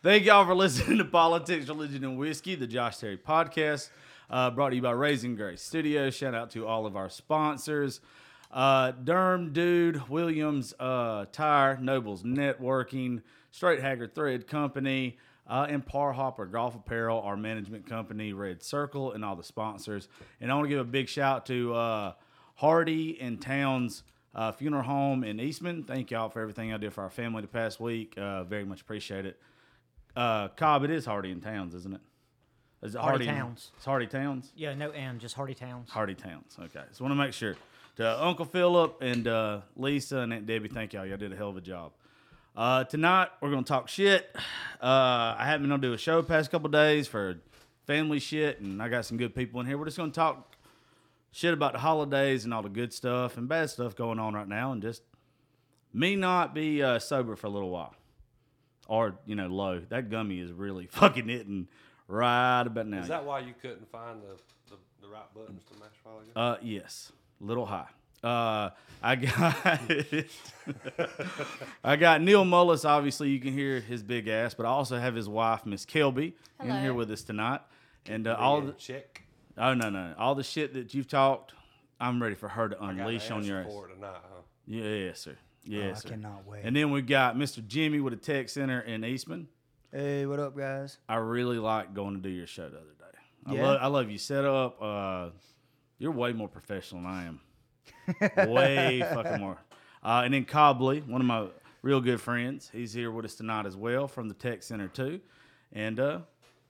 Thank y'all for listening to Politics, Religion, and Whiskey, the Josh Terry podcast, uh, brought to you by Raising Grace Studios. Shout out to all of our sponsors. Uh, Derm Dude, Williams uh, Tire, Nobles Networking, Straight Haggard Thread Company, uh, and Par Hopper Golf Apparel, our management company, Red Circle, and all the sponsors. And I want to give a big shout to uh, Hardy and Towns uh, Funeral Home in Eastman. Thank y'all for everything I did for our family the past week. Uh, very much appreciate it. Uh, Cobb, it is Hardy and Towns, isn't it? Is it Hardy and- Towns. It's Hardy Towns. Yeah, no N, just Hardy Towns. Hardy Towns. Okay. So want to make sure. To Uncle Philip and uh, Lisa and Aunt Debbie, thank y'all. Y'all did a hell of a job. Uh, tonight we're gonna talk shit. Uh, I haven't been able to do a show the past couple days for family shit, and I got some good people in here. We're just gonna talk shit about the holidays and all the good stuff and bad stuff going on right now, and just me not be uh, sober for a little while, or you know, low. That gummy is really fucking hitting right about now. Is that why you couldn't find the, the, the right buttons to mash a while ago? Uh, yes, little high. Uh, I got I got Neil Mullis. Obviously, you can hear his big ass, but I also have his wife, Miss Kelby, in here with us tonight. And uh, all the check. oh no no all the shit that you've talked, I'm ready for her to I got unleash on your ass. for it tonight, huh? Yeah, yes, sir. Yes, I sir. cannot wait. And then we got Mr. Jimmy with a tech center in Eastman. Hey, what up, guys? I really liked going to do your show the other day. I, Yeah? love, I love you set up. Uh, you're way more professional than I am. way fucking more. Uh, and then Cobley, one of my real good friends, he's here with us tonight as well from the Tech Center too. And uh,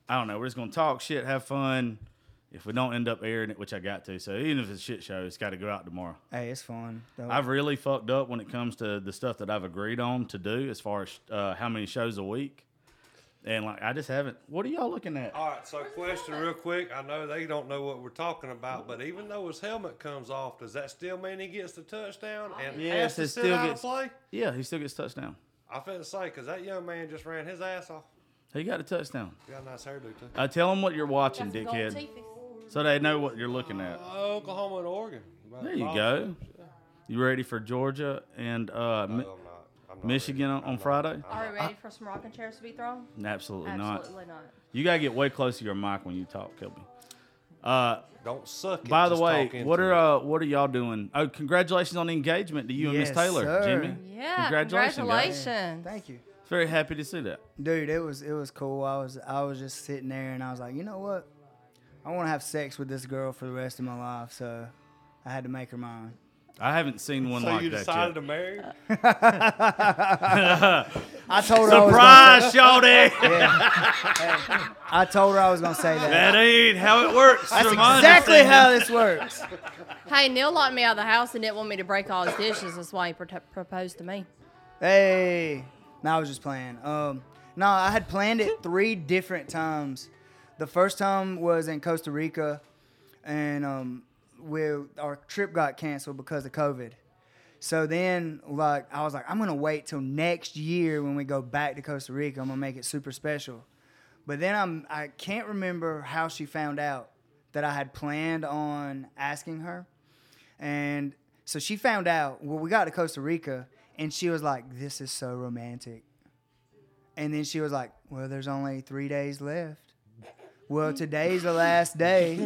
I don't know, we're just gonna talk shit, have fun. If we don't end up airing it, which I got to, so even if it's a shit show, it's got to go out tomorrow. Hey, it's fun. Don't- I've really fucked up when it comes to the stuff that I've agreed on to do as far as uh, how many shows a week. And like, I just haven't. What are y'all looking at? All right, so question real quick. I know they don't know what we're talking about, but even though his helmet comes off, does that still mean he gets the touchdown and Yes, has to it sit still out gets- play? Yeah, he still gets touchdown. I feel to say because that young man just ran his ass off. He got a touchdown. He got a nice hairdo too. Uh, tell him what you're watching, Got some gold dickhead, teeth. So they know what you're looking at. Uh, Oklahoma and Oregon. About There you go. yeah. You ready for Georgia and uh, No, I'm not. I'm not Michigan ready. on, I'm on not. Friday? I'm Are we ready for some rocking chairs to be thrown? Absolutely, not. Absolutely not. You gotta get way close to your mic when you talk, Kelby. Uh, Don't suck it. by the way, what are uh, what are y'all doing? Oh, congratulations on the engagement to you and Miss Yes, Taylor, sir. Jimmy. Yeah, Congratulations, guys. congratulations. Thank you, Very happy to see that. dude. It was it was cool. I was I was just sitting there and I was like, you know what? I want to have sex with this girl for the rest of my life, so I had to make her mine. I haven't seen one So like you that decided yet. to marry? her? I told her I Surprise, Shawty! yeah. I told her I was gonna say that. that ain't how it works. That's from exactly how this works. Hey, Neil locked me out of the house and didn't want me to break all his dishes. That's why he pro- proposed to me. Hey, no, I was just playing. Um, no, I had planned it three different times. The first time was in Costa Rica, and um, we our trip got canceled because of COVID. So then, like, I was like, I'm gonna wait till next year when we go back to Costa Rica. I'm gonna make it super special. But then I'm I can't remember how she found out that I had planned on asking her. And so she found out, well, we got to Costa Rica, and she was like, This is so romantic. And then she was like, Well, there's only three days left. Well, today's the last day.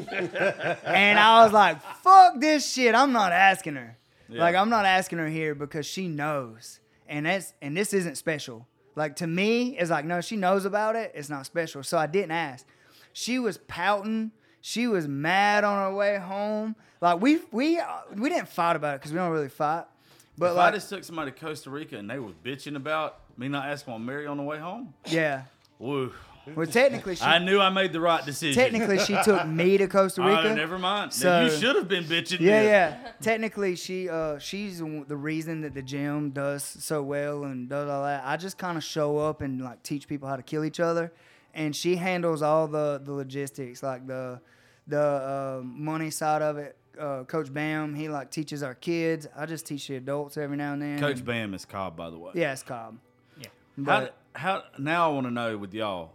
and I was like, Fuck this shit. I'm not asking her. Like, I'm not asking her here because she knows. And that's and this isn't special. Like to me, it's like, no, she knows about it. It's not special. So I didn't ask. She was pouting. She was mad on her way home. Like we we we didn't fight about it because we don't really fight. But if like, I just took somebody to Costa Rica and they was bitching about me not asking on Mary on the way home, yeah. woo. Well, technically, she I knew I made the right decision. technically she took me to Costa Rica. Oh, never mind. So- you should have been bitching. Yeah, then. yeah. Technically, she uh she's the the reason that the gym does so well and does all that. I just kind of show up and like teach people how to kill each other, and she handles all the the logistics, like the the uh, money side of it. Uh, Coach Bam, he like teaches our kids. I just teach the adults every now and then. Coach Bam is Cobb, by the way. Yeah, it's Cobb. Yeah. How, But, how now I want to know with y'all.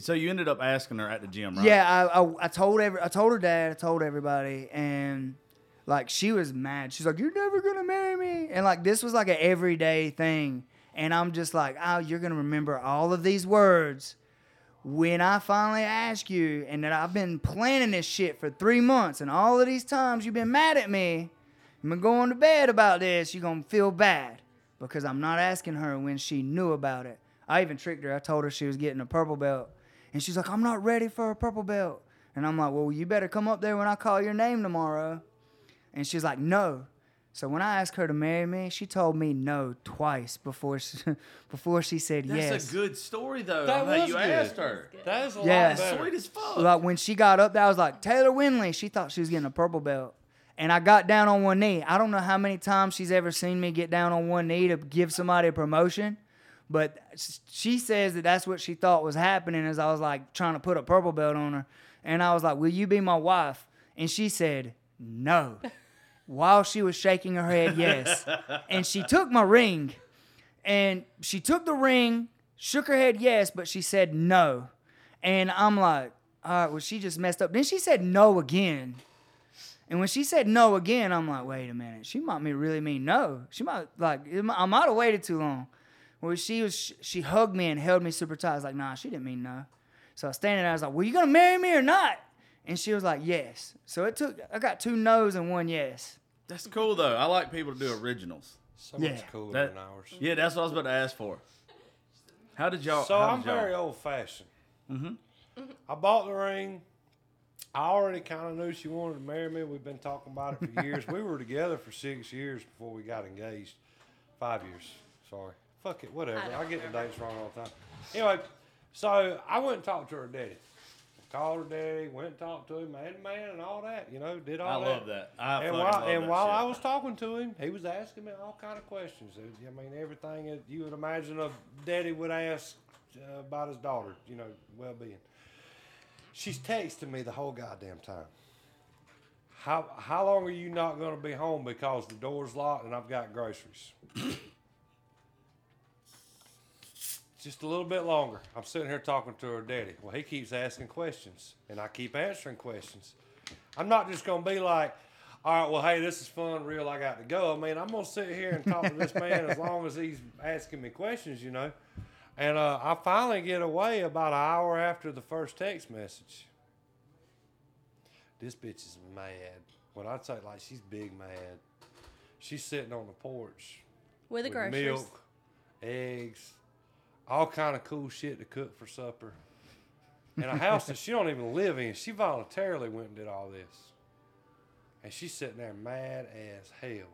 So you ended up asking her at the gym, right? Yeah, I, I I told every I told her dad, I told everybody, and like she was mad. She's like, "You're never gonna marry me," and like this was like an everyday thing. And I'm just like, oh, you're gonna remember all of these words when I finally ask you, and that I've been planning this shit for three months, and all of these times you've been mad at me, you've been going to bed about this, you're gonna feel bad because I'm not asking her when she knew about it. I even tricked her. I told her she was getting a purple belt, and she's like, I'm not ready for a purple belt. And I'm like, well, you better come up there when I call your name tomorrow. And she's like, no. So when I asked her to marry me, she told me no twice before she, before she said That's yes. That's a good story though. That That was you good. asked her. That is a Yeah. lot better. Sweet as fuck. Like when she got up there, I was like, Taylor Winley. She thought she was getting a purple belt. And I got down on one knee. I don't know how many times she's ever seen me get down on one knee to give somebody a promotion, but she says that that's what she thought was happening as I was like trying to put a purple belt on her. And I was like, Will you be my wife? And she said, No. While she was shaking her head, yes. And she took my ring and she took the ring, shook her head yes, but she said no. And I'm like, all right, well, she just messed up. Then she said no again. And when she said no again, I'm like, wait a minute. She might me really mean no. She might like I might have waited too long. Well, she was she hugged me and held me super tight. I was like, nah, she didn't mean no. So I was standing there. I was like, well, you gonna marry me or not? And she was like, yes. So it took. I got two no's and one yes. That's cool though. I like people to do originals. So much Yeah. cooler That- than ours. Yeah, that's what I was about to ask for. How did y'all? So how I'm y'all- very old fashioned. Mm-hmm. I bought the ring. I already kind of knew she wanted to marry me. We've been talking about it for years. we were together for six years before we got engaged. Five years. Sorry. Fuck it. Whatever. I, get the dates wrong all the time. Anyway, so I went and talked to her daddy. Called her daddy. Went and talked to him, man to man, and all that. You know, did I all that. I love that. I and while, love and that while shit. I was talking to him, he was asking me all kind of questions. I mean, everything that you would imagine a daddy would ask uh, about his daughter, you know, well-being. She's texting me the whole goddamn time. How how long are you not going to be home because the door's locked and I've got groceries? Just a little bit longer. I'm sitting here talking to her daddy. Well, he keeps asking questions, and I keep answering questions. I'm not just gonna be like, all right, well, hey, this is fun, real. I got to go. I mean, I'm gonna sit here and talk to this man as long as he's asking me questions, you know. And uh, I finally get away about an hour after the first text message. This bitch is mad. When I say like she's big mad, she's sitting on the porch With the groceries. milk, eggs, all kind of cool shit to cook for supper. In a house that she don't even live in. She voluntarily went and did all this. And she's sitting there mad as hell.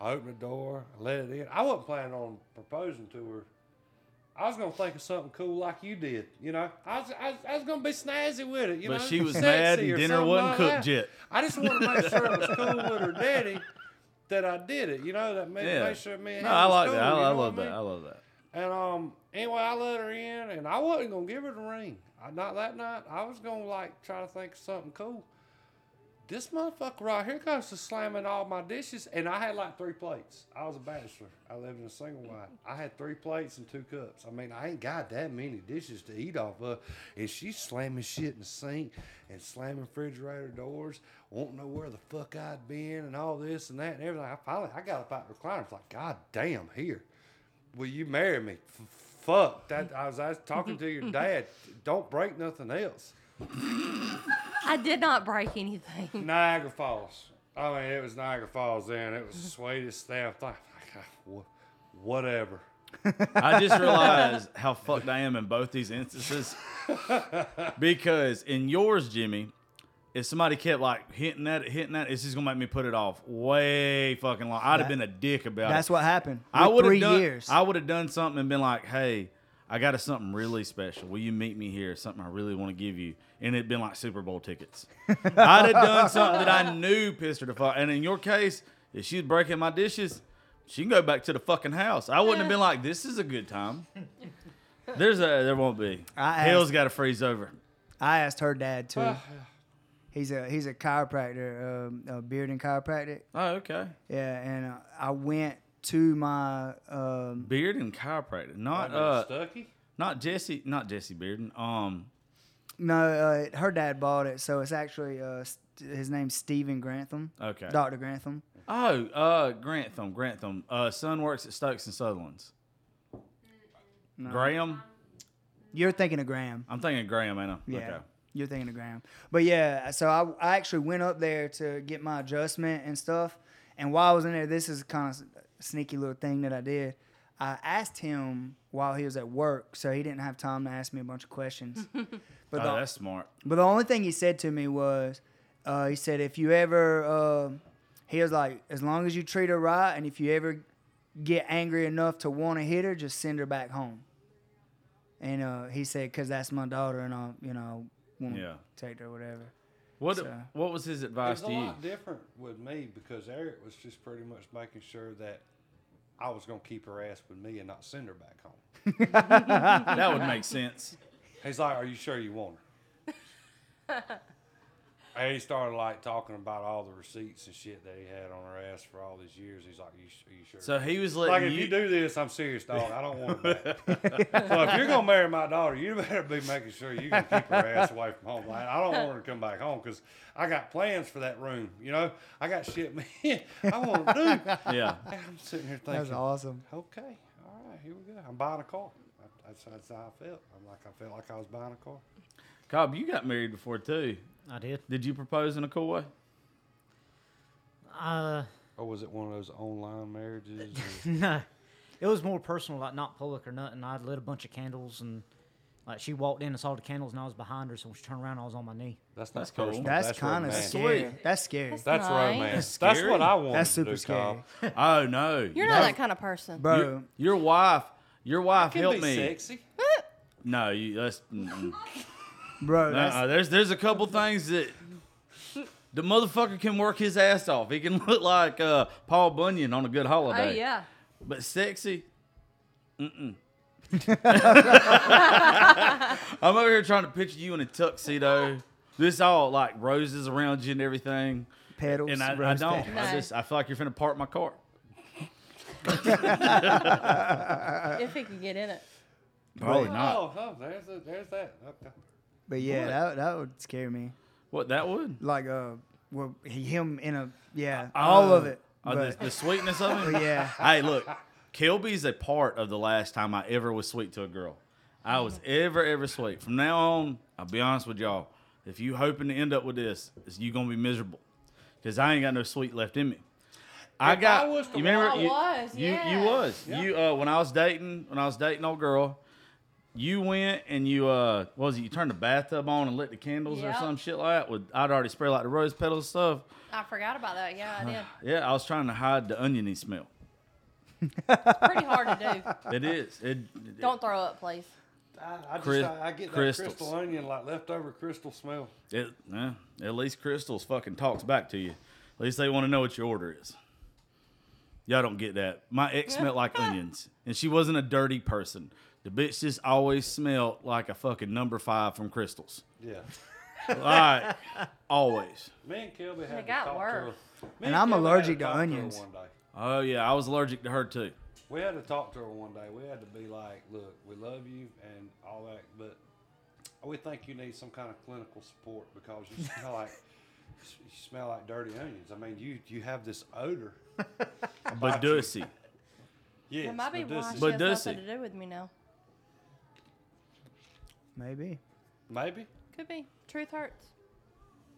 I opened the door, I let it in. I wasn't planning on proposing to her. I was gonna think of something cool like you did, you know. I was, I was, I was gonna be snazzy with it, you But know. she was mad and dinner wasn't like cooked that. yet. I just wanted to make sure it was cool with her daddy that I did it, you know. That made, Yeah. make sure me and No, I like cool, that. I, I love what I that. mean? I love that. And um, anyway, I let her in, and I wasn't gonna give her the ring. I, not that night. I was gonna like try to think of something cool. This motherfucker right here goes to slamming all my dishes, and I had like three plates. I was a bachelor. I lived in a single wide. I had three plates and two cups. I mean, I ain't got that many dishes to eat off of. And she's slamming shit in the sink and slamming refrigerator doors, won't know where the fuck I'd been, and all this and that and everything. I finally, I got up out the recliner. I was like, God damn, here will you marry me? F- fuck that. I was, I was talking to your dad. Don't break nothing else. I did not break anything. Niagara Falls. I mean, it was Niagara Falls then. It was the sweetest damn thing. Like, ah, wha- whatever. I just realized how fucked I am in both these instances. because in yours, Jimmy, if somebody kept like hitting that, hitting that, it's just gonna make me put it off way fucking long. I'd have been a dick about That's it. what happened. I With would three have done. years. I would have done something and been like, "Hey, I got a something really special. Will you meet me here? Something I really want to give you." And it'd been like Super Bowl tickets. I'd have done something that I knew pissed her to fuck. And in your case, if she's breaking my dishes, she can go back to the fucking house. I wouldn't have been like, "This is a good time." There's a there won't be. I Hell's asked- got to freeze over. I asked her dad too. He's a he's a chiropractor, um, a Bearden Chiropractic. Oh, okay. Yeah, and uh, I went to my um, Bearden chiropractor, not Wait a minute, uh, Stucky? not Jesse, not Jesse Bearden. Um, no, uh, her dad bought it, so it's actually uh, st- his name's Stephen Grantham, okay. Doctor Grantham. Oh, uh, Grantham, Grantham. Uh, son works at Stokes and Sutherland's. Graham. You're thinking of Graham. I'm thinking of Graham, ain't I? Yeah. Okay. You're thinking of Graham. But yeah, so I, I actually went up there to get my adjustment and stuff. And while I was in there, this is kind of a sneaky little thing that I did. I asked him while he was at work, so he didn't have time to ask me a bunch of questions. But Oh, the, that's smart. but the only thing he said to me was, uh, he said, if you ever, uh, he was like, as long as you treat her right, and if you ever get angry enough to want to hit her, just send her back home. And uh, he said, because that's my daughter, and I'll, you know, won't Yeah. take her, whatever. What So- What was his advice It's a to you? lot different with me because Eric was just pretty much making sure that I was gonna keep her ass with me and not send her back home. That would make sense. He's like, "Are you sure you want her?" and he started like talking about all the receipts and shit that he had on her ass for all these years. He's like, "You, are you sure?" So he was like, letting if you. you do this, I'm serious, dog. I don't want her back. so if you're gonna marry my daughter, you better be making sure you can keep her ass away from home. Like, I don't want her to come back home because I got plans for that room. You know, I got shit man. I want to do. yeah. And I'm sitting here thinking, That's awesome. okay, all right, here we go. I'm buying a car. That's, that's how I felt. I'm like, I felt like I was buying a car. Cobb, you got married before too. I did. Did you propose in a cool way? Uh, Or was it one of those online marriages? no, it was more personal, like not public or nothing. I lit a bunch of candles and. Like she walked in and saw the candles and I was behind her, so when she turned around, I was on my knee. That's not That's cool. personal. That's, kind of scary. Sweet. That's scary. That's That's nice. romance. That's That's what I want. That's super do, scary. Oh no. You're not that kind of person. Bro, Your, your wife. Your wife helped be me. sexy. No, you. That's. mm-mm. bro, that's, there's there's a couple things that the motherfucker can work his ass off. He can look like uh, Paul Bunyan on a good Oh holiday. yeah. But sexy. Mm-mm. I'm over here trying to picture you in a tuxedo. This all like roses around you and everything. pedals. And I, I don't. pedals. I just I feel like you're finna park my car. If he can get in it. Probably not. Oh, oh, there's a, there's that. Okay. But yeah, What? that, that would scare me. What that would? Like, uh, well, he- him in a, yeah, all of it. Oh, But, the, the sweetness of it. but yeah, Hey, look, Kilby's a part of the last time I ever was sweet to a girl. I was ever, ever sweet. From now on, I'll be honest with y'all. If you hoping to end up with this, is you gonna be miserable. Cause I ain't got no sweet left in me. I If got I was to you remember walk- you, was, you, you yeah. was. Yeah. You uh when I was dating when I was dating old girl, you went and you uh what was it, you turned the bathtub on and lit the candles or Yep. some shit like that with I'd already sprayed like the rose petals and stuff. I forgot about that. Yeah, I did. Yeah, I was trying to hide the oniony smell. it's Pretty hard to do. It is. It, Don't throw up, please. I, I just Chris- I, I get that Krystal onion like leftover Krystal smell. It, yeah, at least Krystals fucking talks back to you. At least they want to know what your order is. Y'all don't get that. My ex smelled like onions, and she wasn't a dirty person. The bitch just always smelled like a fucking number five from Krystals. Yeah. All right, always. Me and Kilby had It to got talk worse. to her. Me And Kilby I'm had allergic to talk her onions. one day. Oh yeah, I was allergic to her too. We had to talk to her one day. We had to be like, look, we love you and all that, but we think you need some kind of clinical support because you smell like you smell like dirty onions. I mean, you you have this odor. But you. Dussy, Yes, It might be but why this she is- has does nothing he? to do with me now. Maybe. maybe. Could be. Truth hurts.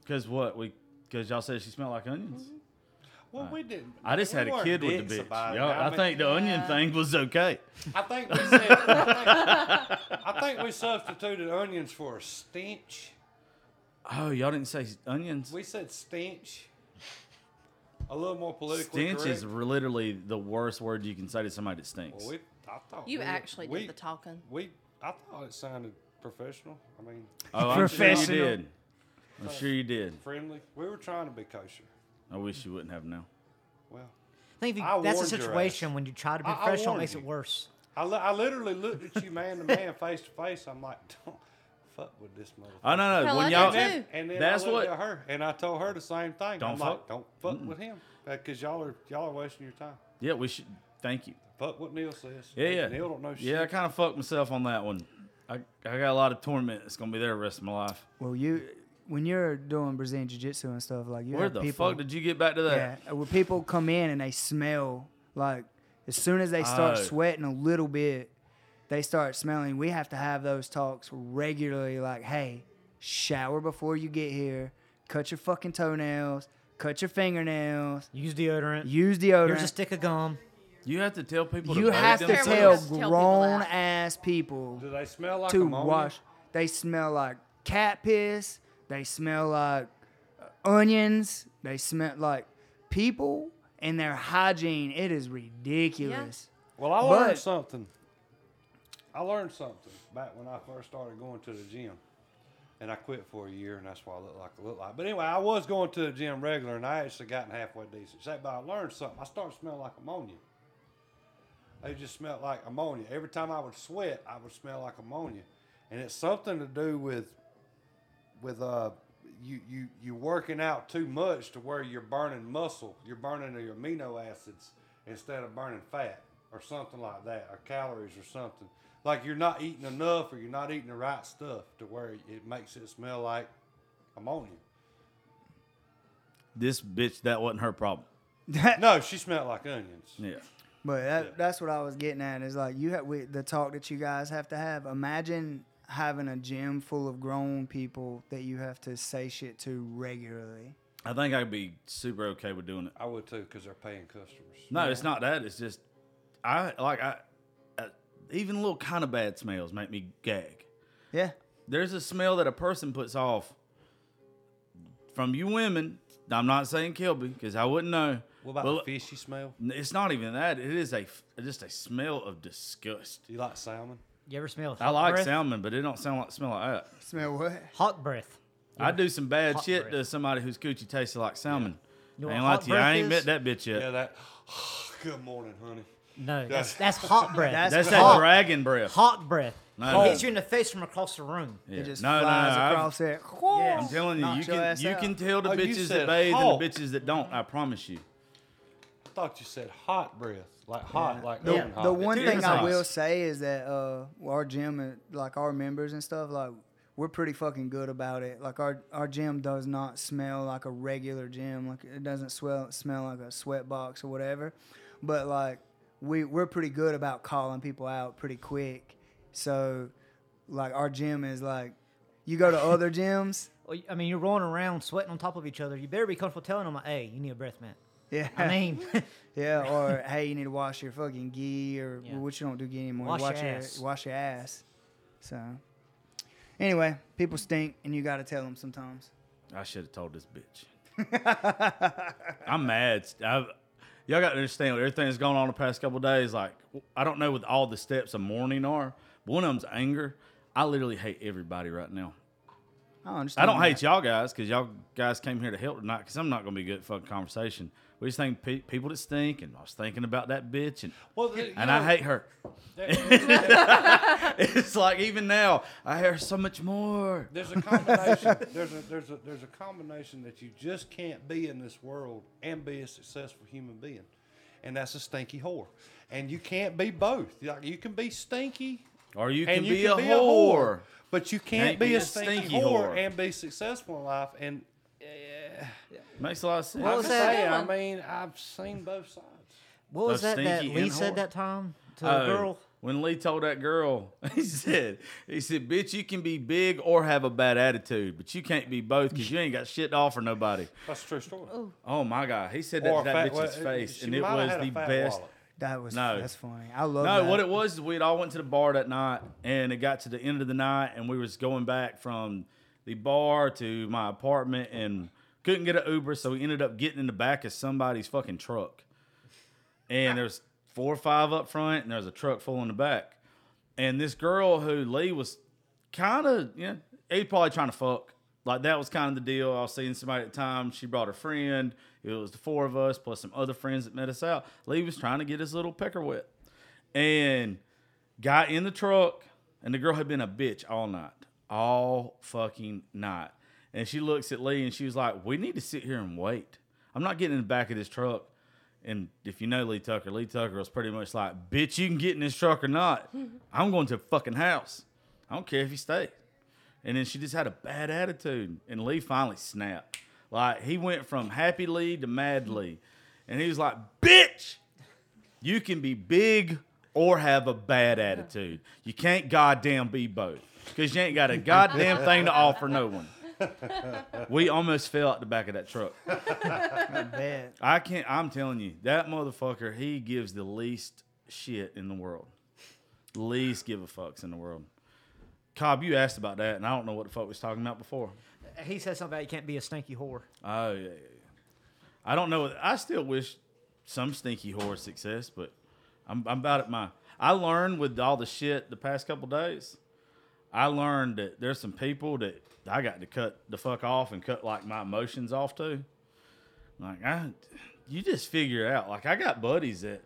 because what we because y'all said she smelled like onions. Mm-hmm. Well, we didn't. I just we had a kid with the bitch. it. Y'all, I mean, think the onion thing was okay. I think we said. I think, I think we substituted onions for a stench. Oh, y'all didn't say onions. We said stench. A little more politically Stench correct. is literally the worst word you can say to somebody that stinks. Well, we, I thought You we, actually we, did the talking. We, I thought it sounded professional. I mean, oh, I'm sure you Professional. did. I'm sure you did. friendly. We were trying to be kosher. I wish you wouldn't have now. Well, I think if you, I that's the warned your situation when you try to be I- I professional, it makes you. it worse. I, li- I literally looked at you man to man, face to face. I'm like, don't fuck with this motherfucker. Oh no, no. Hell, when y'all, did And then, and then That's I looked what- at her, and I told her the same thing. Don't I'm fuck. like, don't fuck with him, because y'all are y'all are wasting your time. yeah, we should. Thank you. Fuck what Neil says. Yeah, yeah. Neil don't know shit. Yeah, I kind of fucked myself on that one. I, I got a lot of torment that's gonna be there the rest of my life. Well, you, when you're doing Brazilian Jiu Jitsu and stuff, like you Where have the people, fuck did you get back to that? Yeah, when people come in and they smell like as soon as they start Oh. sweating a little bit, they start smelling. We have to have those talks regularly. Like, hey, shower before you get here. Cut your fucking toenails. Cut your fingernails. Use deodorant. Use deodorant. Here's a stick of gum. You have to tell people. to you bathe have to themselves. tell Tell people grown ass people Do they smell like to ammonia? wash. They smell like cat piss. They smell like uh, onions. They smell like people and their hygiene. It is ridiculous. Well, I learned But- something. I learned something back when I first started going to the gym, and I quit for a year, and that's why I look like I look like. But anyway, I was going to the gym regular, and I actually gotten halfway decent shape. But I learned something. I started smelling like ammonia. It just smelled like ammonia. Every time I would sweat, I would smell like ammonia, and it's something to do with with uh you you you working out too much to where you're burning muscle. You're burning your amino acids instead of burning fat or something like that, or calories or something. Like you're not eating enough or you're not eating the right stuff to where it makes it smell like ammonia. This bitch, that wasn't her problem. No, she smelled like onions. Yeah. But that, Yeah. that's what I was getting at is like you have we, the talk that you guys have to have. Imagine having a gym full of grown people that you have to say shit to regularly. I think I'd be super okay with doing it. I would too because they're paying customers. No, it's not that. It's just I like I uh, even little kind of bad smells make me gag. Yeah. There's a smell that a person puts off from you women. I'm not saying Kilby because I wouldn't know. What about But the fishy smell? It's not even that. It is a just a smell of disgust. Do you like salmon? You ever smell? I like breath? salmon, but it don't sound like smell like that. Smell what? Hot breath. I do some bad Hot shit breath. to somebody whose coochie tasted like salmon. You know I ain't like you. I ain't is? met that bitch yet. Yeah, that. Good morning, honey. No, that's that's hot breath. That's That's hot. that dragon breath. hot breath. No, It no. hits you in the face from across the room. Yeah. It just no, no, no. flies I've- across there. Yeah. I'm telling you, you can you out. can tell the Oh, bitches that bathe hawk. and the bitches that don't. I promise you. I thought you said hot breath, like hot, like The, oven hot. the one It thing is I nice. will say is that uh, our gym, and like our members and stuff, like we're pretty fucking good about it. Like our our gym does not smell like a regular gym. Like it doesn't smell smell like a sweat box or whatever. But like we we're pretty good about calling people out pretty quick. So like our gym is like you go to other gyms. Well, I mean, you're rolling around sweating on top of each other. You better be comfortable telling them, like, "Hey, you need a breath mint." Yeah. I mean, Yeah, or hey, you need to wash your fucking gi, or Yeah. which you don't do gi anymore. Wash wash your your ass. wash your ass. So, anyway, people stink, and you got to tell them sometimes. I should have told this bitch. I'm mad. I've, y'all got to understand with everything that's going on the past couple days. Like, I don't know what all the steps of mourning are. But one of them's anger. I literally hate everybody right now. I understand. I don't that. hate y'all guys because y'all guys came here to help tonight. Because I'm not going to be good at fucking conversation. We just think pe- people that stink, and I was thinking about that bitch, and well, the- and know, I hate her. it's like even now I hear so much more. There's a combination. there's a there's a there's a combination that you just can't be in this world and be a successful human being, and that's a stinky whore. And you can't be both. Like you can be stinky Or you can and you be, can a, be whore. but you can't, Can't be, be a a stinky, stinky whore, whore. and be successful in life. And Makes a lot of sense. What I'm was just that? saying, I mean, I've seen both sides. what was Both that that Lee said whore. that time to Oh, a girl? When Lee told that girl, he said, he said, bitch, you can be big or have a bad attitude, but you can't be both because you ain't got shit to offer nobody. That's a true story. Oh my God. He said that Or to that fat- bitch's well, face, and it was the best. wallet. That was No. that's funny. I love No, that. what it was is we'd all went to the bar that night, and it got to the end of the night, and we was going back from the bar to my apartment, and couldn't get an Uber, so we ended up getting in the back of somebody's fucking truck. And ah. there's four or five up front, and there's a truck full in the back. And this girl who Lee was kind of, you know, he probably trying to fuck. Like that was kind of the deal. I was seeing somebody at the time. She brought her friend. It was the four of us plus some other friends that met us out. Lee was trying to get his little pecker wet, and got in the truck. And the girl had been a bitch all night, all fucking night. And she looks at Lee and she was like, "We need to sit here and wait. I'm not getting in the back of this truck." And if you know Lee Tucker, Lee Tucker was pretty much like, "Bitch, you can get in this truck or not. I'm going to the fucking house. I don't care if you stay." And then she just had a bad attitude. And Lee finally snapped. Like he went from happy Lee to mad Lee. And he was like, bitch, you can be big or have a bad attitude. You can't goddamn be both because you ain't got a goddamn thing to offer no one. We almost fell out the back of that truck. I bet. I can't. I'm telling you, that motherfucker. He gives the least shit in the world. Least give a fucks in the world. Cobb, you asked about that, and I don't know what the fuck was talking about before. He said something about you can't be a stinky whore. Oh yeah, yeah, yeah. I don't know. I still wish some stinky whore success, but I'm, I'm about at my. I learned with all the shit the past couple days. I learned that there's some people that I got to cut the fuck off and cut like my emotions off to. Like I, you just figure it out. Like I got buddies that,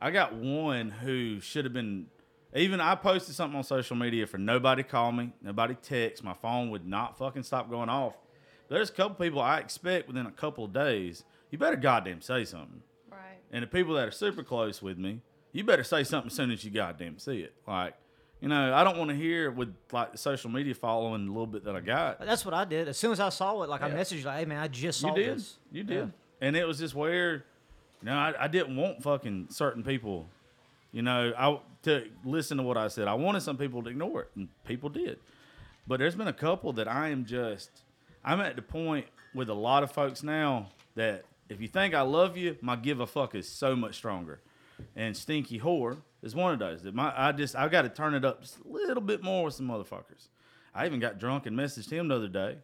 I got one who should have been. Even I posted something on social media for nobody call me, nobody text. My phone would not fucking stop going off. There's a couple people I expect within a couple of days. You better goddamn say something. Right. And the people that are super close with me, you better say something as soon as you goddamn see it. Like, you know, I don't want to hear with like the social media following a little bit that I got. That's what I did. As soon as I saw it, like I messaged like, "Hey man, I just You saw did. this." You did. And it was just where, you know, I, I didn't want fucking certain people, you know, I to listen to what I said. I wanted some people to ignore it, and people did. But there's been a couple that I am just, I'm at the point with a lot of folks now that if you think I love you, my give a fuck is so much stronger. And stinky whore is one of those that my I just I got to turn it up just a little bit more with some motherfuckers. I even got drunk and messaged him the other day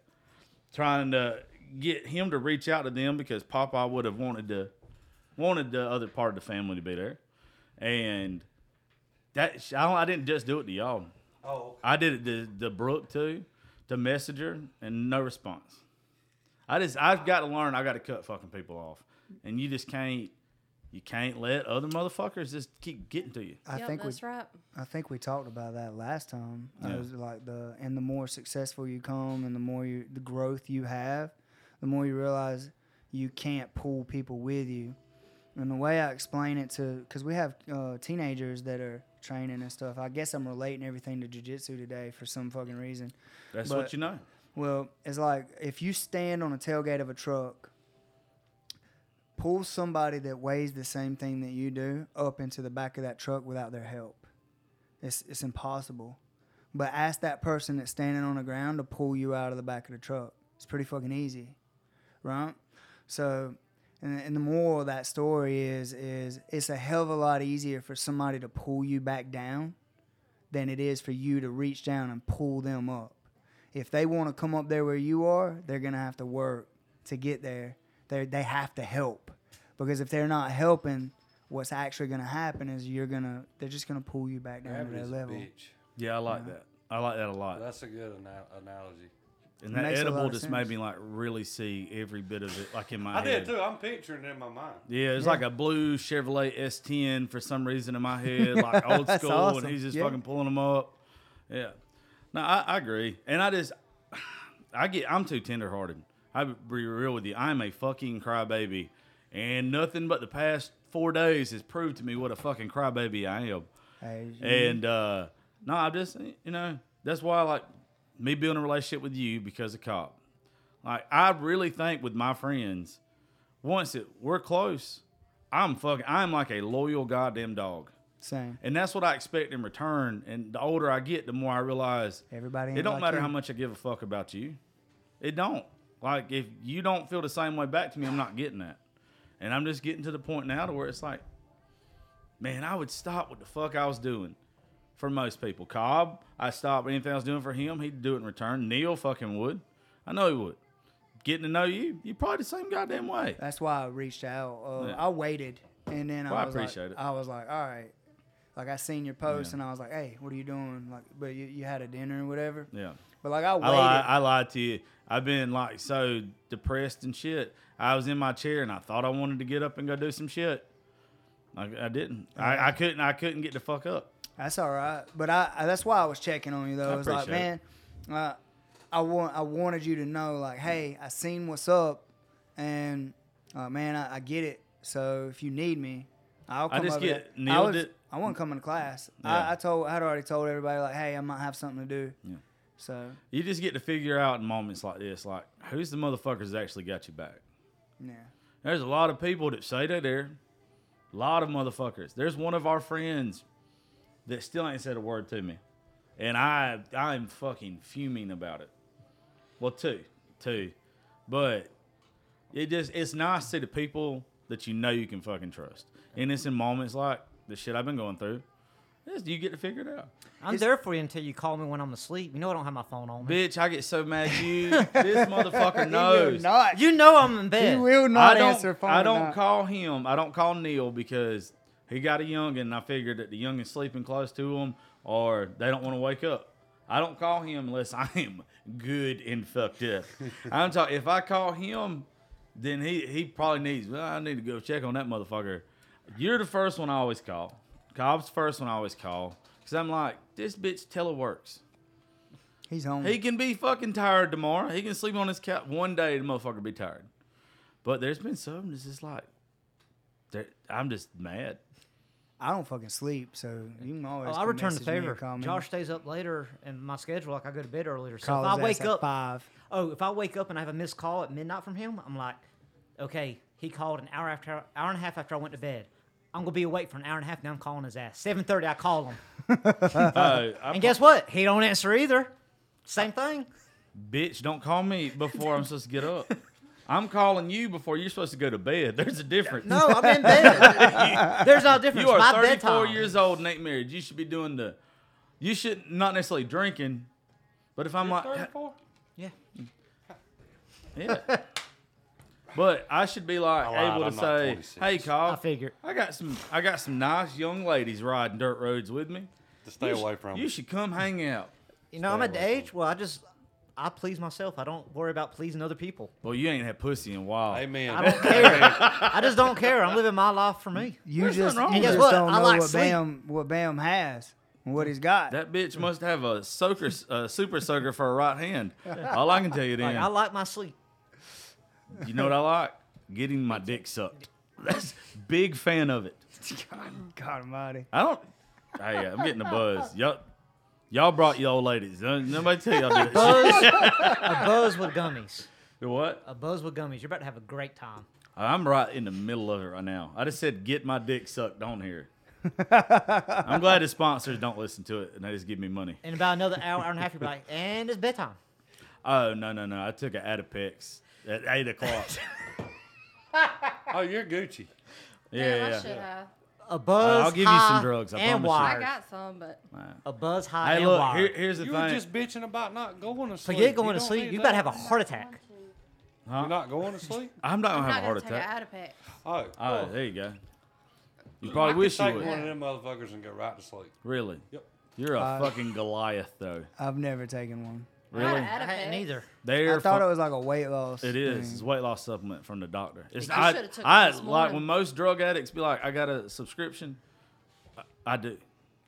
trying to get him to reach out to them because Papa would have wanted to wanted the other part of the family to be there, and that I, don't, I didn't just do it to y'all. Oh, I did it to, to Brooke too, to Messenger, and no response. I just I've got to learn. I got to cut fucking people off, and you just can't. You can't let other motherfuckers just keep getting to you. I yep, think we right. I think we talked about that last time. Yeah. Was like the and the more successful you come and the more you the growth you have, the more you realize you can't pull people with you. And the way I explain it to because we have uh, teenagers that are training and stuff. I guess I'm relating everything to jujitsu today for some fucking reason. That's But- what you know. Well, it's like if you stand on a tailgate of a truck, pull somebody that weighs the same thing that you do up into the back of that truck without their help. It's it's impossible. But ask that person that's standing on the ground to pull you out of the back of the truck. It's pretty fucking easy, right? So, and, and the moral of that story is is it's a hell of a lot easier for somebody to pull you back down than it is for you to reach down and pull them up if they want to come up there where you are, they're gonna have to work to get there. They they have to help because if they're not helping, what's actually gonna happen is you're gonna they're just gonna pull you back down to their level. bitch. Yeah, I like that. I like that a lot. That's a good ana- analogy. And that Makes a lot edible just sense. made me like really see every bit of it, like in my head. I head. did too. I'm picturing it in my mind. Yeah, it's Yeah. like a blue Chevrolet S10 for some reason in my head, like old school, awesome. and he's just Yeah. fucking pulling them up. Yeah, no, I, I agree, and I just, I get, I'm too tenderhearted. I be real with you. I'm a fucking crybaby, and nothing but the past four days has proved to me what a fucking crybaby I am. Hey, And uh, no, I just you know that's why I like me building a relationship with you because of Cobb. Like I really think with my friends, once it we're close, I'm fucking I'm like a loyal goddamn dog. same. And that's what I expect in return. And the older I get, the more I realize Everybody. it don't like matter you. how much I give a fuck about you. It don't. Like if you don't feel the same way back to me, I'm not getting that. And I'm just getting to the point now to where it's like, man, I would stop what the fuck I was doing for most people. Cobb, I stopped anything I was doing for him, he'd do it in return. Neil fucking would. I know he would. Getting to know you, you probably the same goddamn way. That's why I reached out. Uh, Yeah. I waited, and then Well, I I appreciate like, it. I was like, all right. Like I seen your post, Yeah. and I was like, hey, what are you doing? Like, but you, you had a dinner or whatever. Yeah. But like I I waited. lied, I lied to you. I've been like so depressed and shit. I was in my chair and I thought I wanted to get up and go do some shit. I, I didn't. I, I couldn't. I couldn't get the fuck up. That's all right, but I, I that's why I was checking on you though. I I was like, man, uh, I want I wanted you to know like, hey, I seen what's up, and uh, man, I, I get it. So if you need me, I'll I come. just over get there. I nailed was, it. I wasn't coming to class. Yeah. I, I told I had already told everybody like, hey, I might have something to do. Yeah. So You just get to figure out in moments like this, like who's the motherfuckers that actually got you back. yeah, There's a lot of people that say they're there, A lot of motherfuckers. There's one of our friends that still ain't said a word to me, and I I'm fucking fuming about it. Well, two, two, but it just it's nice to see the people that you know you can fucking trust, and it's in moments like the shit I've been going through. Yes, you get to figure it out. I'm there for you until you call me when I'm asleep. You know I don't have my phone on me. Bitch, I get so mad you. this motherfucker He will knows. not. You know I'm in He bed. will not don't. answer phone. I don't night. call him. I don't call Neil because he got a youngin. and I figured that the youngin's sleeping close to him, or they don't want to wake up. I don't call him unless I am good and fucked up. I'm talking. If I call him, then he he probably needs. Well, I need to go check on that motherfucker. You're the first one I always call. Cobb's the first one I always call because I'm like, this bitch teleworks. He's home. He can be fucking tired tomorrow. He can sleep on his couch one day. The motherfucker be tired. But there's been some that's just like, I'm just mad. I don't fucking sleep, so you can always. Oh, I come return the message me or favor. call. Josh stays up later in my schedule, like I go to bed earlier. So Call if I his wake at up, five. oh, if I wake up and I have a missed call at midnight from him, I'm like, okay, he called an hour after, hour and a half after I went to bed. I'm gonna be awake for an hour and a half. Now I'm calling his ass. Seven thirty, I call him, Uh, and guess what? He don't answer either. Same thing. bitch, don't call me before I'm supposed to get up. I'm calling you before you're supposed to go to bed. There's a difference. No, I'm in bed. There's no difference. you are My 34 bedtime. years old and ain't married. You should be doing the. You should not necessarily drinking, but if I'm You're like, 34? Yeah. yeah. But I should be like I lied, able to I'm not say, 26. "Hey, Kyle, I figured. I got some I got some nice young ladies riding dirt roads with me. To stay You away sh- from You it. should come hang out. You know, Stay I'm at the age where I just I please myself. I don't worry about pleasing other people. Well, you ain't had pussy in a while. Amen. I don't care. I just don't care. I'm living my life for me. You There's just, nothing wrong you with just it. Guess what? don't I know like what sleep. Bam what Bam has and what he's got. That bitch must have a soaker, uh, super soaker for a right hand. All I can tell you then, Like I like my sleep. You know what I like? Getting my dick sucked. That's big fan of it. God Almighty. I don't. Hey, I'm getting a buzz. Y'all, y'all brought your old ladies. Nobody tell y'all did that. A buzz with gummies. shit. What? A buzz with gummies. You're about to have a great time. I'm right in the middle of it right now. I just said get my dick sucked on here. I'm glad the sponsors don't listen to it and they just give me money. In about another hour, hour and a half, you'll be like, and it's bedtime. Oh no no no! I took an Adipex at eight o'clock. Oh, you're Gucci. Yeah Damn, I yeah. should have. A buzz. I'll give you some drugs, I and promise you. I wired. got some, but A buzz high Hey and look, wired. here, here's the You thing. were just bitching about not going to sleep. Forget going You to don't sleep. need You about to have a heart attack. Huh? You're not going to sleep? I'm not I'm gonna not have a gonna heart take attack. an Adipex. Oh, Oh, there you go. You I probably could wish you take would. one of them motherfuckers and go right to sleep. Really? Yep. You're a Uh, fucking Goliath though. I've never taken one. Not Really? an I hadn't either. They're I thought fu- it was like a weight loss. It is. thing. It's a weight loss supplement from the doctor. It's You I, should've took I it this like when most drug addicts be like, I got a subscription. I, I do.